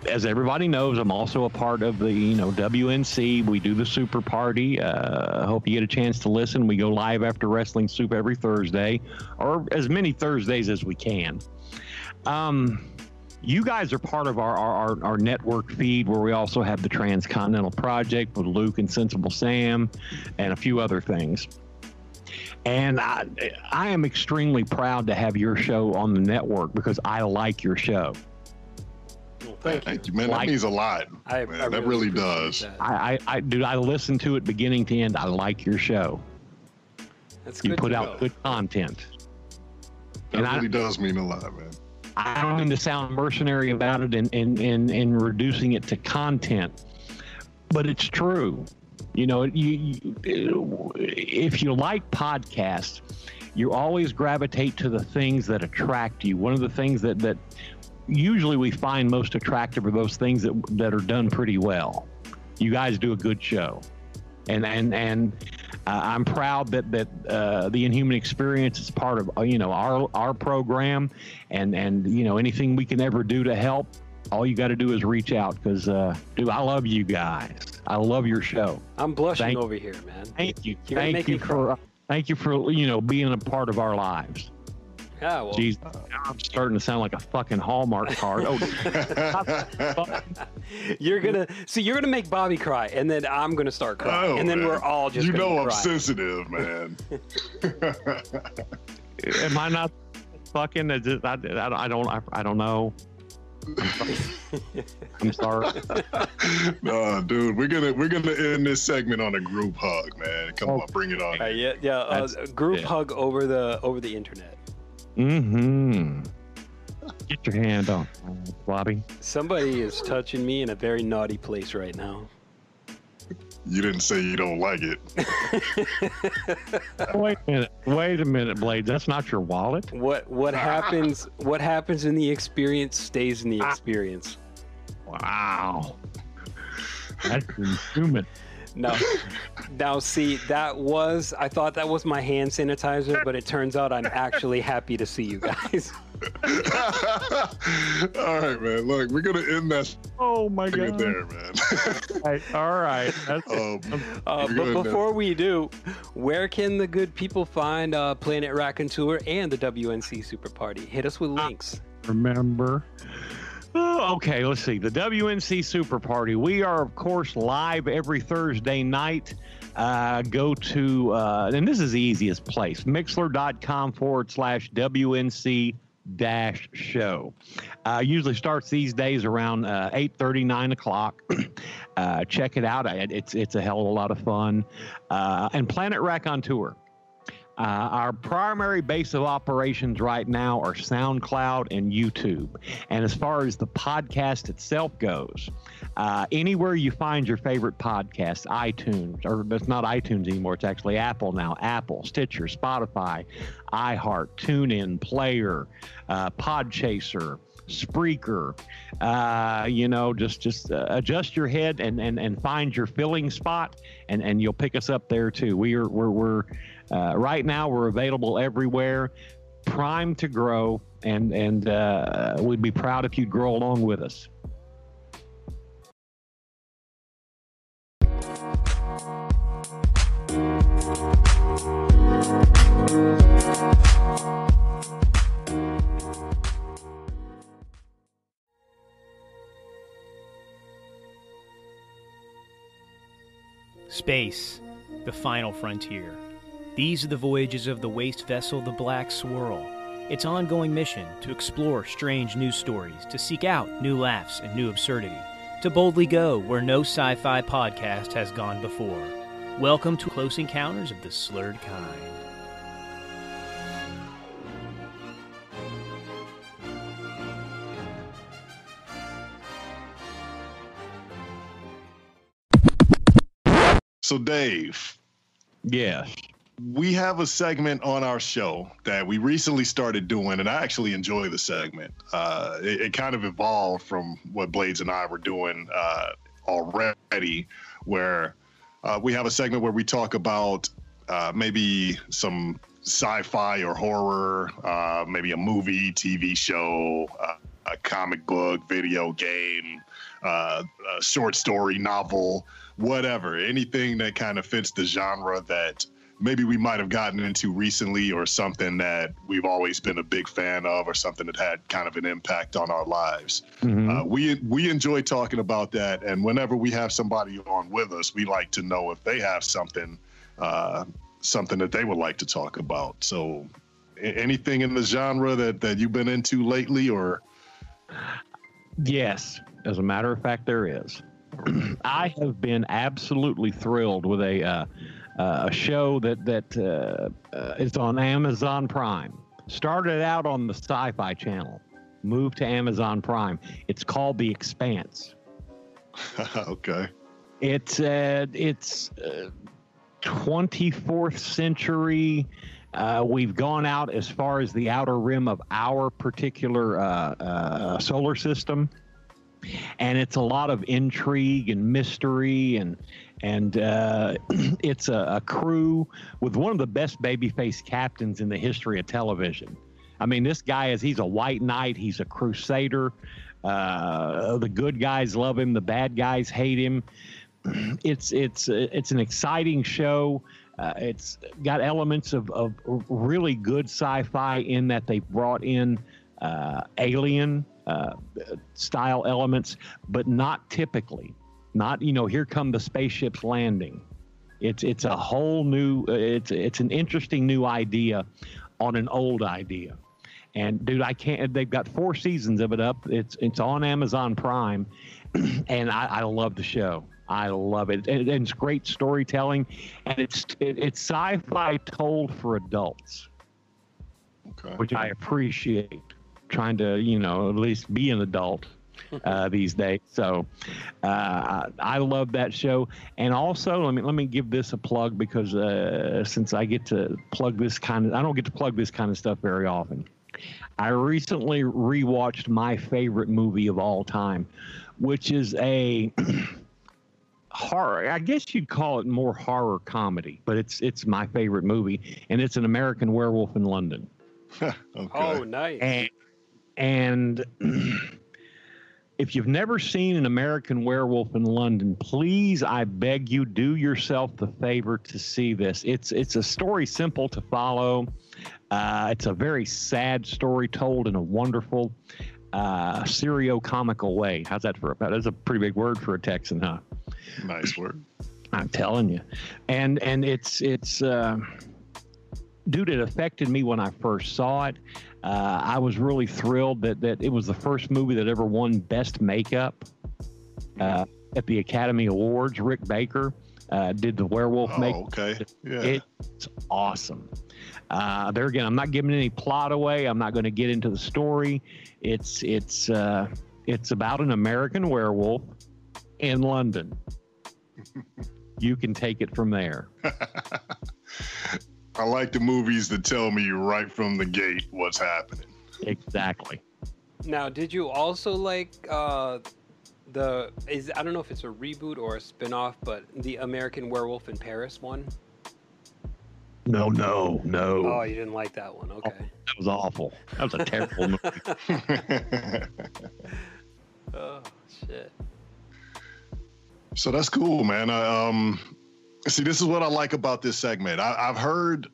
as everybody knows, I'm also a part of the you know WNC. We do the Super Party. Uh, I hope you get a chance to listen. We go live after Wrestling Soup every Thursday, or as many Thursdays as we can. Um, you guys are part of our, our, our, our network feed where we also have the Transcontinental Project with Luke and Sensible Sam and a few other things. And I, I am extremely proud to have your show on the network because I like your show. Well, thank, Thank you. you, man. Like- that means a lot. I, man. I that really does. that. I, I, I, dude, I listen to it beginning to end. I like your show. That's You good put to out know. good content. That And I- really does mean a lot, man. I don't mean to sound mercenary about it and and and, and reducing it to content, but it's true. You know, you, you if you like podcasts, you always gravitate to the things that attract you. One of the things that that usually we find most attractive are those things that that are done pretty well. You guys do a good show, and and and uh, I'm proud that that uh, the Inhuman Experience is part of uh, you know our our program, and and you know anything we can ever do to help. All you got to do is reach out because, uh, dude, I love you guys. I love your show. I'm blushing Thank- over here, man. Thank you. You're Thank you for thank you for you know being a part of our lives. Yeah, well, Jeez, I'm starting to sound like a fucking Hallmark card. Oh, [laughs] you're gonna see. You're gonna make Bobby cry, and then I'm gonna start crying, Oh, and then man. we're all just you know I'm cry. sensitive, [laughs] man. [laughs] am I not fucking? I, I, I don't. I, I don't know. I'm sorry. no, dude, we're gonna we're gonna end this segment on a group hug, man. Come on, bring it on. Uh, yeah, yeah. Uh, group yeah. hug over the over the internet. Mm-hmm. Get your hand on, Bobby. Somebody is touching me in a very naughty place right now. You didn't say you don't like it. [laughs] Wait a minute. Wait a minute, Blade. That's not your wallet. What what happens? What happens in the experience stays in the experience. Wow. That's inhuman. Now, now, see, that was I thought that was my hand sanitizer, but it turns out I'm actually happy to see you guys. [laughs] All right, man. Look, we're gonna end that Oh my segment god. there, man. [laughs] Right, All right. That's um, Uh, but gonna- before we do, where can the good people find uh, Planet Raconteur and the WNC Super Party? Hit us with links. remember. Oh, okay, let's see. The WNC Super Party. We are, of course, live every Thursday night. Uh, go to, uh, and this is the easiest place mixer.com forward slash WNC dash show. Uh, usually starts these days around uh, 8 9 o'clock. [clears throat] uh, check it out. It's, it's a hell of a lot of fun. Uh, and Planet Raconteur. Uh, our primary base of operations right now are SoundCloud and YouTube. And as far as the podcast itself goes, uh, anywhere you find your favorite podcast, iTunes, or it's not iTunes anymore, it's actually Apple now, Apple, Stitcher, Spotify, iHeart, TuneIn, Player, uh, Podchaser. Spreaker, uh, you know, just just uh, adjust your head and, and and find your filling spot, and and you'll pick us up there too. We are we're we're uh, right now we're available everywhere, primed to grow, and and uh, we'd be proud if you'd grow along with us. Space, the final frontier. These are the voyages of the waste vessel, the Black Swirl. Its ongoing mission to explore strange news stories, to seek out new laughs and new absurdity, to boldly go where no sci fi podcast has gone before. Welcome to Close Encounters of the Slurred Kind. so, Dave, Yes. We have a segment on our show that we recently started doing, and I actually enjoy the segment. Uh, it, it kind of evolved from what Blades and I were doing uh, already, where uh, we have a segment where we talk about uh, maybe some sci-fi or horror, uh, maybe a movie, TV show, uh, a comic book, video game, a short story, novel, whatever, anything that kind of fits the genre that maybe we might have gotten into recently or something that we've always been a big fan of or something that had kind of an impact on our lives. Mhm. Uh, we we enjoy talking about that, and whenever we have somebody on with us, we like to know if they have something uh, something that they would like to talk about. So, anything in the genre that that you've been into lately, or Yes, as a matter of fact, there is. [clears throat] I have been absolutely thrilled with a uh, uh, a show that that uh, uh, is on Amazon Prime. Started out on the Sci-Fi Channel, moved to Amazon Prime. It's called The Expanse. [laughs] okay. It's uh, it's uh, 24th century. Uh, we've gone out as far as the outer rim of our particular uh, uh, solar system, and it's a lot of intrigue and mystery, and and uh, [clears throat] it's a, a crew with one of the best babyface captains in the history of television. I mean, this guy is he's a white knight, he's a crusader. Uh, the good guys love him, the bad guys hate him. [clears throat] It's it's it's an exciting show. Uh, it's got elements of, of really good sci-fi in that they brought in uh, alien uh, style elements, but not typically. Not you know, here come the spaceships landing. It's it's a whole new. It's it's an interesting new idea on an old idea. And dude, I can't. They've got four seasons of it up. It's it's on Amazon Prime, [clears throat] and I, I love the show. I love it, and, and it's great storytelling, and it's it, it's sci-fi told for adults, Okay. which I appreciate. Trying to you know at least be an adult uh, these days. So uh, I love that show, and also let me let me give this a plug because uh, since I get to plug this kind of I don't get to plug this kind of stuff very often. I recently rewatched my favorite movie of all time, which is a [clears throat] horror. I guess you'd call it more horror comedy, but it's it's my favorite movie, and it's an American Werewolf in London. [laughs] okay. Oh, nice. And, and [clears throat] if you've never seen an American Werewolf in London, please, I beg you, do yourself the favor to see this. It's it's a story simple to follow. Uh, it's a very sad story told in a wonderful uh, serio-comical way. How's that for a? That's a pretty big word for a Texan, huh? Nice word. I'm telling you, and and it's it's, uh, dude. It affected me when I first saw it. Uh, I was really thrilled that that it was the first movie that ever won Best Makeup uh, at the Academy Awards. Rick Baker uh, did the werewolf Oh, makeup. okay. Yeah. It's awesome. Uh, there again, I'm not giving any plot away. I'm not going to get into the story. It's it's uh, it's about an American werewolf in London. [laughs] you can take it from there. [laughs] I like the movies that tell me right from the gate what's happening. Exactly. Now, did you also like uh, the? Is I don't know if it's a reboot or a spin-off, but the American Werewolf in Paris one. No, no, no. Oh, you didn't like that one. Okay. that was awful. That was a terrible [laughs] movie. Oh shit. so that's cool, man. I, um, see, this is what I like about this segment. I, I've heard,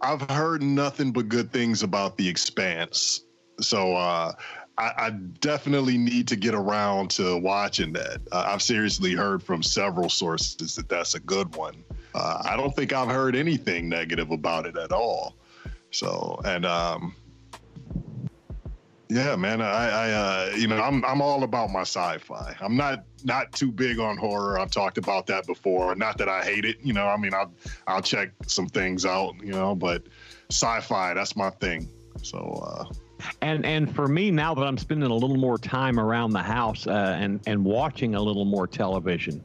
I've heard nothing but good things about the Expanse. So uh, I, I definitely need to get around to watching that. Uh, I've seriously heard from several sources that that's a good one. Uh, I don't think I've heard anything negative about it at all. So, and um, yeah, man, I, I uh, you know, I'm I'm all about my sci-fi. I'm not not too big on horror. I've talked about that before. Not that I hate it, you know. I mean, I'll I'll check some things out, you know, but sci-fi, that's my thing. So, uh, And and for me now that I'm spending a little more time around the house uh, and and watching a little more television,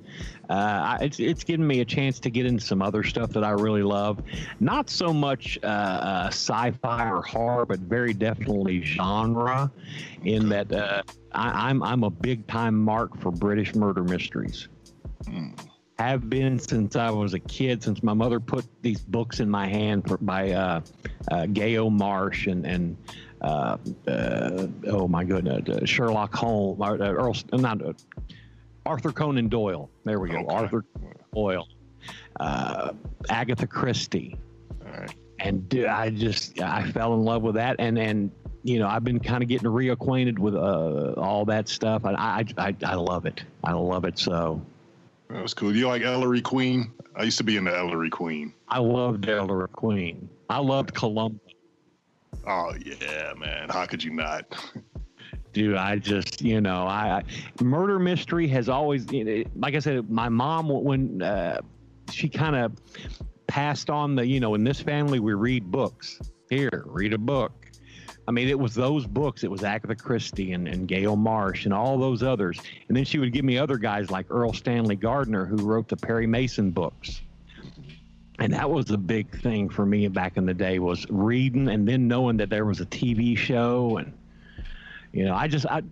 uh, it's it's given me a chance to get into some other stuff that I really love. Not so much uh, uh, sci-fi or horror, but very definitely genre. In that uh, I, I'm I'm a big time mark for British murder mysteries. Have been since I was a kid, since my mother put these books in my hand for, by uh, uh, Ngaio Marsh and and oh my goodness, Sherlock Holmes, Earl, not Arthur Conan Doyle. There we go, Okay. Arthur Doyle, uh, Agatha Christie, all right. and dude, I just I fell in love with that, and and you know I've been kind of getting reacquainted with uh, all that stuff, and I, I I I love it. I love it so. That was cool. You like Ellery Queen? I used to be in the Ellery Queen. I loved Ellery Queen. I loved Columbo. Oh yeah, man. How could you not? [laughs] dude, I just, you know, I, I murder mystery has always, like I said, my mom when uh, she kind of passed on the, you know, in this family we read books. Here, read a book. I mean, it was those books. It was Agatha Christie and, and Gail Marsh and all those others. And then she would give me other guys like Erle Stanley Gardner, who wrote the Perry Mason books. And that was a big thing for me back in the day was reading and then knowing that there was a TV show and you know, I just I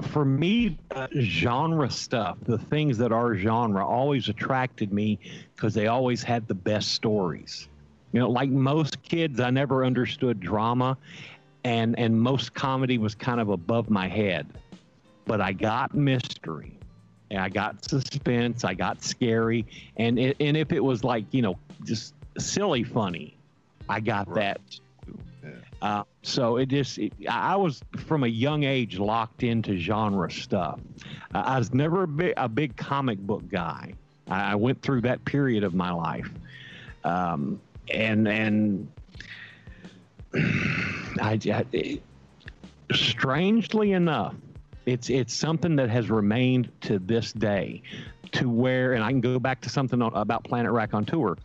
for me uh, genre stuff, the things that are genre always attracted me because they always had the best stories. You know, like most kids, I never understood drama, and and most comedy was kind of above my head. But I got mystery, and I got suspense, I got scary, and it, and if it was like you know just silly funny, I got right. that. Yeah. Uh, so it just it, I was from a young age locked into genre stuff. Uh, I was never a big, a big comic book guy. I, I went through that period of my life. Um, and and [sighs] I, I strangely enough, it's it's something that has remained to this day, to where, and I can go back to something about Planet Raconteur,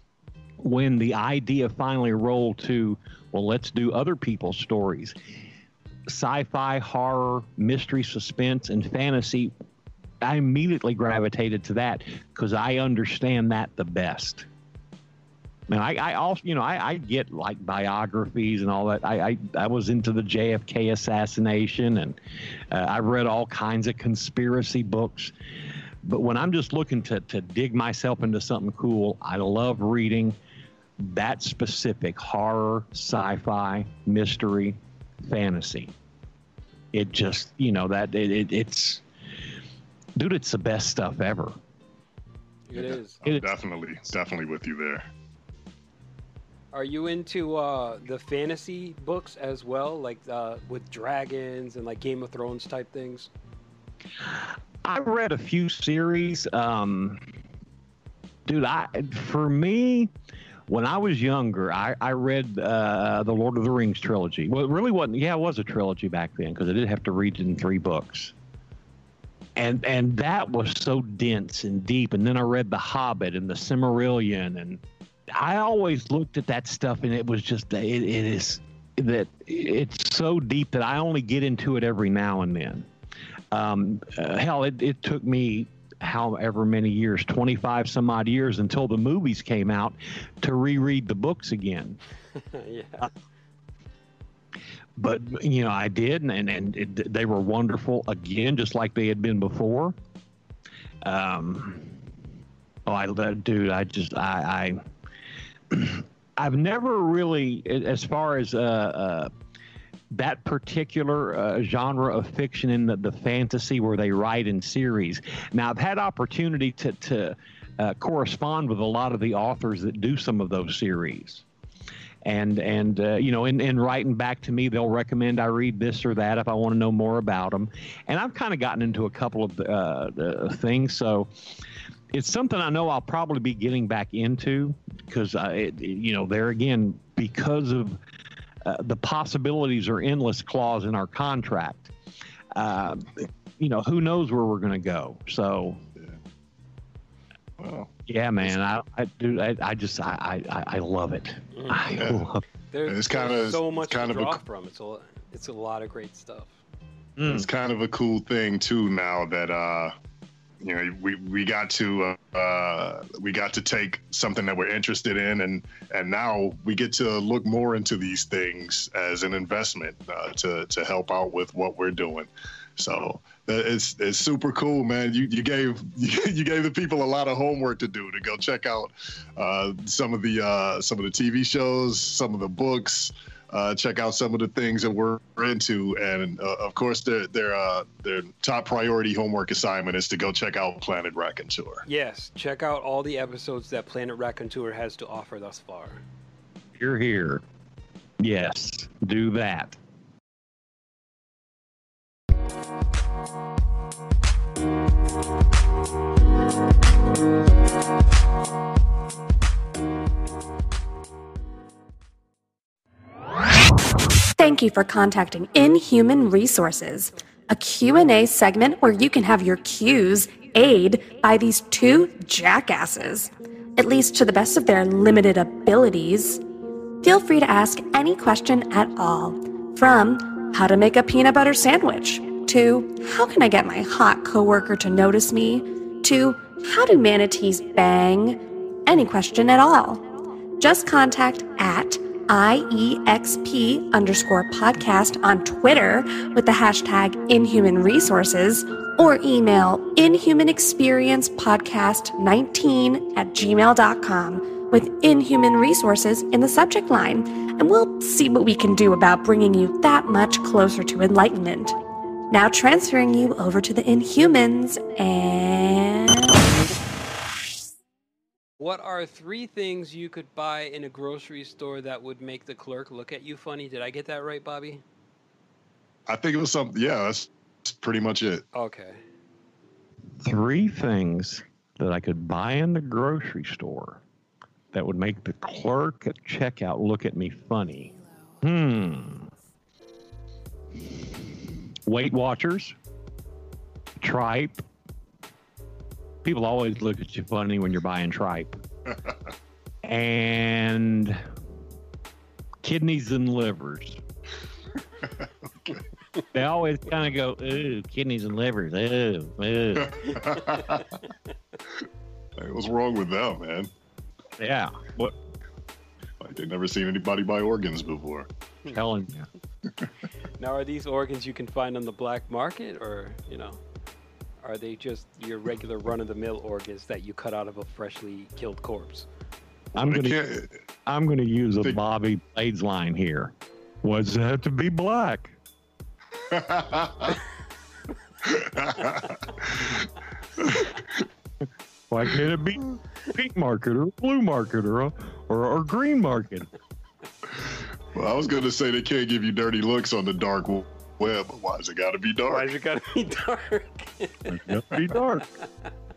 when the idea finally rolled to, well, let's do other people's stories, sci-fi, horror, mystery, suspense, and fantasy. I immediately gravitated to that because I understand that the best. And I, I also, you know, I, I, get like biographies and all that. I, I, I was into the JFK assassination and uh, I've read all kinds of conspiracy books. But when I'm just looking to, to dig myself into something cool, I love reading that specific horror, sci fi, mystery, fantasy. It just, you know, that it, it, it's, dude, it's the best stuff ever. It is. It, definitely, definitely with you there. Are you into uh, the fantasy books as well, like uh, with dragons and like Game of Thrones type things? I read a few series. Um, dude, I for me, when I was younger, I, I read uh, the Lord of the Rings trilogy. Well, it really wasn't. Yeah, it was a trilogy back then because I did have to read it in three books. And and that was so dense and deep. And then I read The Hobbit and The Silmarillion and I always looked at that stuff and it was just it, it is that it's so deep that I only get into it every now and then. Um, uh, hell, it, it took me however many years 25 some odd years until the movies came out to reread the books again. [laughs] Yeah. Uh, but you know i did and and it, they were wonderful again just like they had been before. Um oh i dude i just i i [clears throat] I've never really, as far as uh, uh, that particular uh, genre of fiction in the, the fantasy where they write in series. Now, I've had opportunity to, to uh, correspond with a lot of the authors that do some of those series. And and uh, you know, in, in writing back to me, they'll recommend I read this or that if I want to know more about them. And I've kind of gotten into a couple of uh, things. So, it's something I know I'll probably be getting back into because I, you know, there again, because of uh, the possibilities are endless clause in our contract. Uh, you know, who knows where we're going to go? So, yeah, well, yeah man, I, I do. I, I just, I, I, I love it. Mm-hmm. I yeah. love. There's, it's kind of so much kind to of draw a, from. It's a, it's a lot of great stuff. It's kind of a cool thing too now that uh, you know we we got to uh, we got to take something that we're interested in and and now we get to look more into these things as an investment uh, to to help out with what we're doing. So uh, it's it's super cool man. You you gave [laughs] you gave the people a lot of homework to do to go check out uh, some of the uh, some of the TV shows some of the books uh, check out some of the things that we're into. And uh, of course, their their uh, their top priority homework assignment is to go check out Planet Raconteur. Yes, check out all the episodes that Planet Raconteur has to offer thus far. You're here. Yes, do that. Thank you for contacting Inhuman Resources, a Q&A segment where you can have your Q's aid by these two jackasses, at least to the best of their limited abilities. Feel free to ask any question at all, from how to make a peanut butter sandwich to how can I get my hot coworker to notice me to how do manatees bang? Any question at all. Just contact at IEXP underscore podcast on Twitter with the hashtag Inhuman Resources or email inhumanexperiencepodcast19 at gmail.com with Inhuman Resources in the subject line, and we'll see what we can do about bringing you that much closer to enlightenment. Now transferring you over to the Inhumans and. What are three things you could buy in a grocery store that would make the clerk look at you funny? Did I get that right, Bobby? I think it was something. Yeah, that's, that's pretty much it. Okay. Three things that I could buy in the grocery store that would make the clerk at checkout look at me funny. Hmm. Weight Watchers, tripe. People always look at you funny when you're buying tripe. [laughs] and kidneys and livers. [laughs] They always kind of go, ooh, kidneys and livers, ooh, ooh. [laughs] Hey, what's wrong with them, man? yeah, what Like they never seen anybody buy organs before. telling you. Now, are these organs you can find on the black market, or you know, are they just your regular run-of-the-mill organs that you cut out of a freshly killed corpse? I'm gonna, I'm gonna use a They- Bobby Blades line here. Was does it have to be black? [laughs] Why can't it be pink market or blue market or or, or green market? well, I was going to say they can't give you dirty looks on the dark w- web, but why's it got to be Why dark? is it gotta be dark? It have to be dark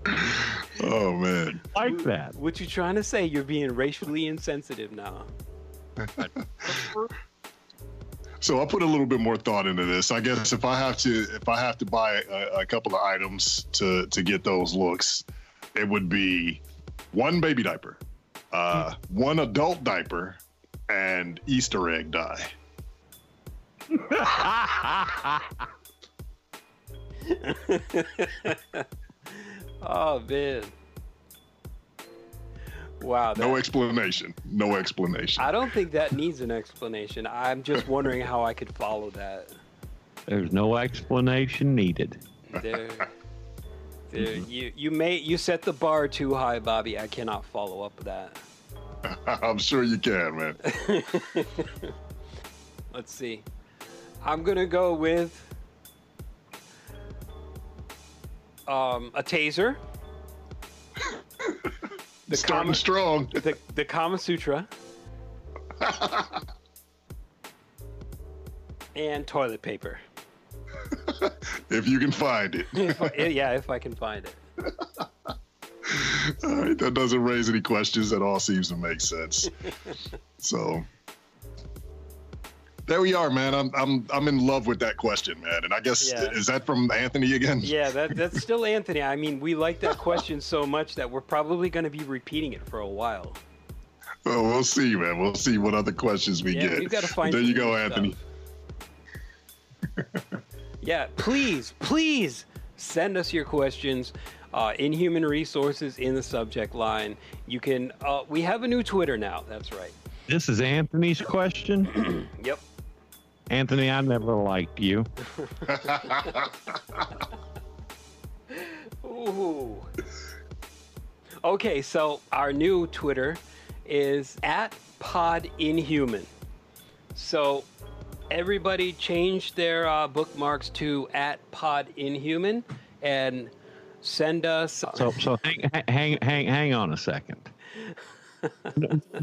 [laughs] Oh man, like that. what you trying to say? You're being racially insensitive now. [laughs] So I put a little bit more thought into this. I guess if I have to, if I have to buy a, a couple of items to to get those looks, it would be one baby diaper, uh, one adult diaper, and Easter egg dye. [laughs] Oh man. Wow. No explanation. No explanation. I don't think that needs an explanation. I'm just wondering how I could follow that. There's no explanation needed. There, there, mm-hmm. you you may you set the bar too high, Bobby. I cannot follow up with that. [laughs] I'm sure you can, man. [laughs] Let's see. I'm gonna go with um, a taser. [coughs] The Starting Kama, strong. the, the Kama Sutra. [laughs] and toilet paper. [laughs] If you can find it. If I- [laughs] yeah, if I can find it. All right, that doesn't raise any questions. That all seems to make sense. so there we are, man. I'm I'm I'm in love with that question, man. And I guess Yeah. is that from Anthony again? Yeah, that, [laughs] that's still Anthony. I mean, we like that question so much that we're probably going to be repeating it for a while. Well, we'll see, man. We'll see what other questions we Yeah, get. we've got to find. There you go, Anthony. yeah, please, please send us your questions. Uh, Inhuman Resources in the subject line. You can. Uh, we have a new Twitter now. That's right. This is Anthony's question. [clears throat] Yep. Anthony, I never liked you. [laughs] Ooh. Okay, so our new Twitter is at Pod Inhuman. So everybody changed their uh, bookmarks to at Pod Inhuman and send us. So so hang hang hang hang on a second. [laughs]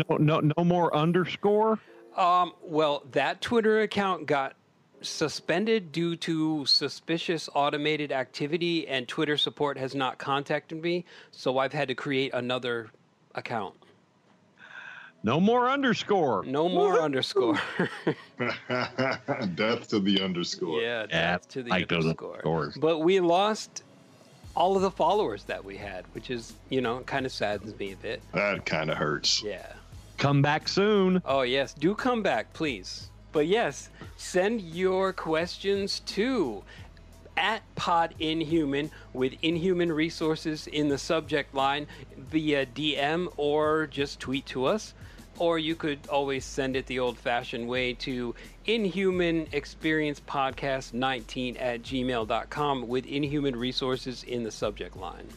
No no no more underscore. Um, well, that Twitter account got suspended due to suspicious automated activity, and Twitter support has not contacted me, so I've had to create another account. No more underscore. No more underscore. [laughs] [laughs] Death to the underscore. yeah, death to the like underscore. But we lost all of the followers that we had, which is, you know, kind of saddens me a bit. That kind of hurts. Yeah. Come back soon. Oh, yes. Do come back, please. But yes, send your questions to at Pod Inhuman with Inhuman Resources in the subject line via DM or just tweet to us. Or you could always send it the old fashioned way to Inhuman Experience Podcast 19 at gmail.com with Inhuman Resources in the subject line.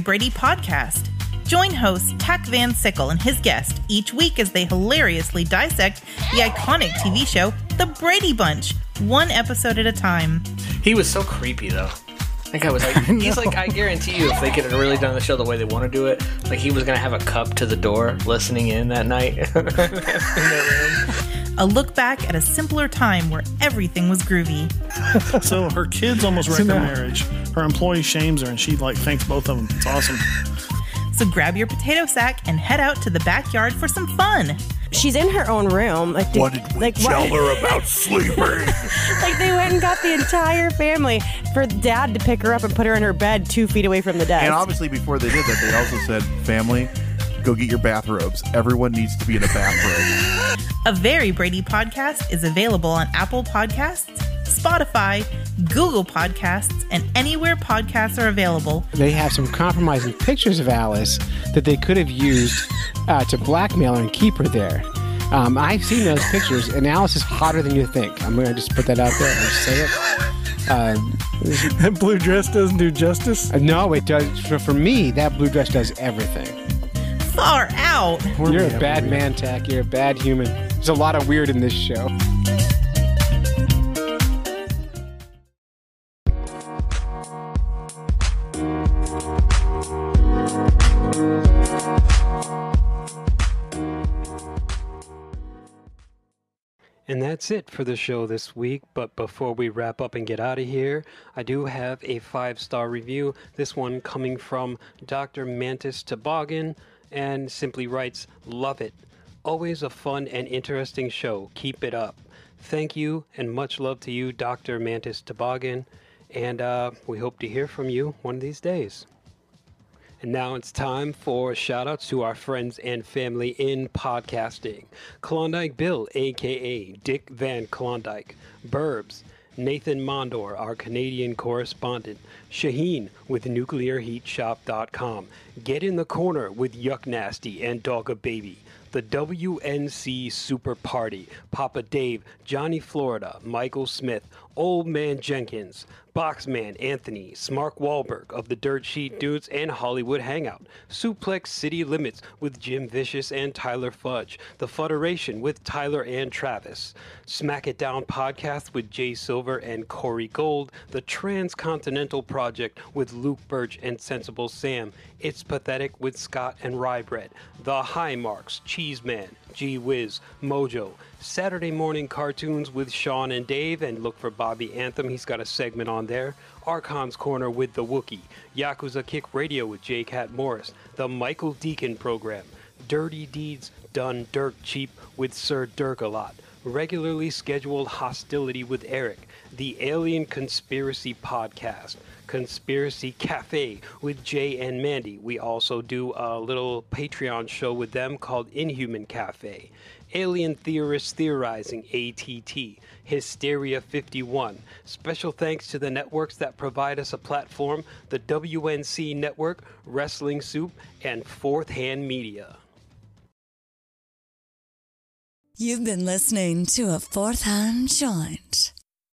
Brady podcast. Join host Tack Van Sickle and his guest each week as they hilariously dissect the iconic TV show The Brady Bunch, one episode at a time. He was so creepy though. That guy was like, [laughs] he's like, I guarantee you, if they could have really done the show the way they want to do it, like he was gonna have a cup to the door, listening in that night. [laughs] in their room. A look back at a simpler time where everything was groovy. [laughs] So her kids almost wrecked her marriage. Her employee shames her, and she like thanks both of them. It's awesome. [laughs] So grab your potato sack and head out to the backyard for some fun. She's in her own room. Like, What did we like, tell what- her about sleeping? [laughs] like they went and got the entire family for dad to pick her up and put her in her bed two feet away from the desk. And obviously, before they did that, they also said, "Family, go get your bathrobes. Everyone needs to be in a bathrobe." [laughs] A Very Brady podcast is available on Apple Podcasts, Spotify, Google Podcasts, and anywhere podcasts are available. They have some compromising pictures of Alice that they could have used uh, to blackmail her and keep her there. Um, I've seen those pictures, and Alice is hotter than you think. I'm going to just put that out there and say it. Um, That [laughs] blue dress doesn't do justice. uh, no, it does. For, for me, that blue dress does everything. Far out! You're a bad man, Tack. You're a bad human. There's a lot of weird in this show. And that's it for the show this week. But before we wrap up and get out of here, I do have a five star review. This one coming from Dr. Mantis Toboggan and simply writes, Love it. Always a fun and interesting show. Keep it up. Thank you and much love to you, Dr. Mantis Toboggan. And uh, we hope to hear from you one of these days. And now it's time for shout outs to our friends and family in podcasting Klondike Bill, aka Dick Van Klondike, Burbs, Nathan Mondor, our Canadian correspondent, Shaheen with NuclearHeatShop.com, Get in the Corner with Yuck Nasty and Dog a Baby. The WNC Super Party, Papa Dave, Johnny Florida, Michael Smith, Old Man Jenkins, Boxman Anthony, Smark Wahlberg of the Dirt Sheet Dudes and Hollywood Hangout, Suplex City Limits with Jim Vicious and Tyler Fudge, The Federation with Tyler and Travis, Smack It Down Podcast with Jay Silver and Corey Gold, The Transcontinental Project with Luke Birch and Sensible Sam, It's Pathetic with Scott and Rye Bread, The High Marks, Cheeseman, G Wiz, Mojo, Saturday morning cartoons with Sean and Dave, and look for Bobby Anthem. He's got a segment on there. Archon's Corner with the Wookie, Yakuza Kick Radio with J. Cat Morris, the Michael Deacon Program, Dirty Deeds Done Dirt Cheap with Sir Dirk a lot, regularly scheduled Hostility with Eric, the Alien Conspiracy Podcast, Conspiracy Cafe with Jay and Mandy. We also do a little Patreon show with them called Inhuman Cafe. Alien Theorists Theorizing, ATT, Hysteria 51. Special thanks to the networks that provide us a platform the WNC Network, Wrestling Soup, and Fourth Hand Media. You've been listening to a fourth hand joint.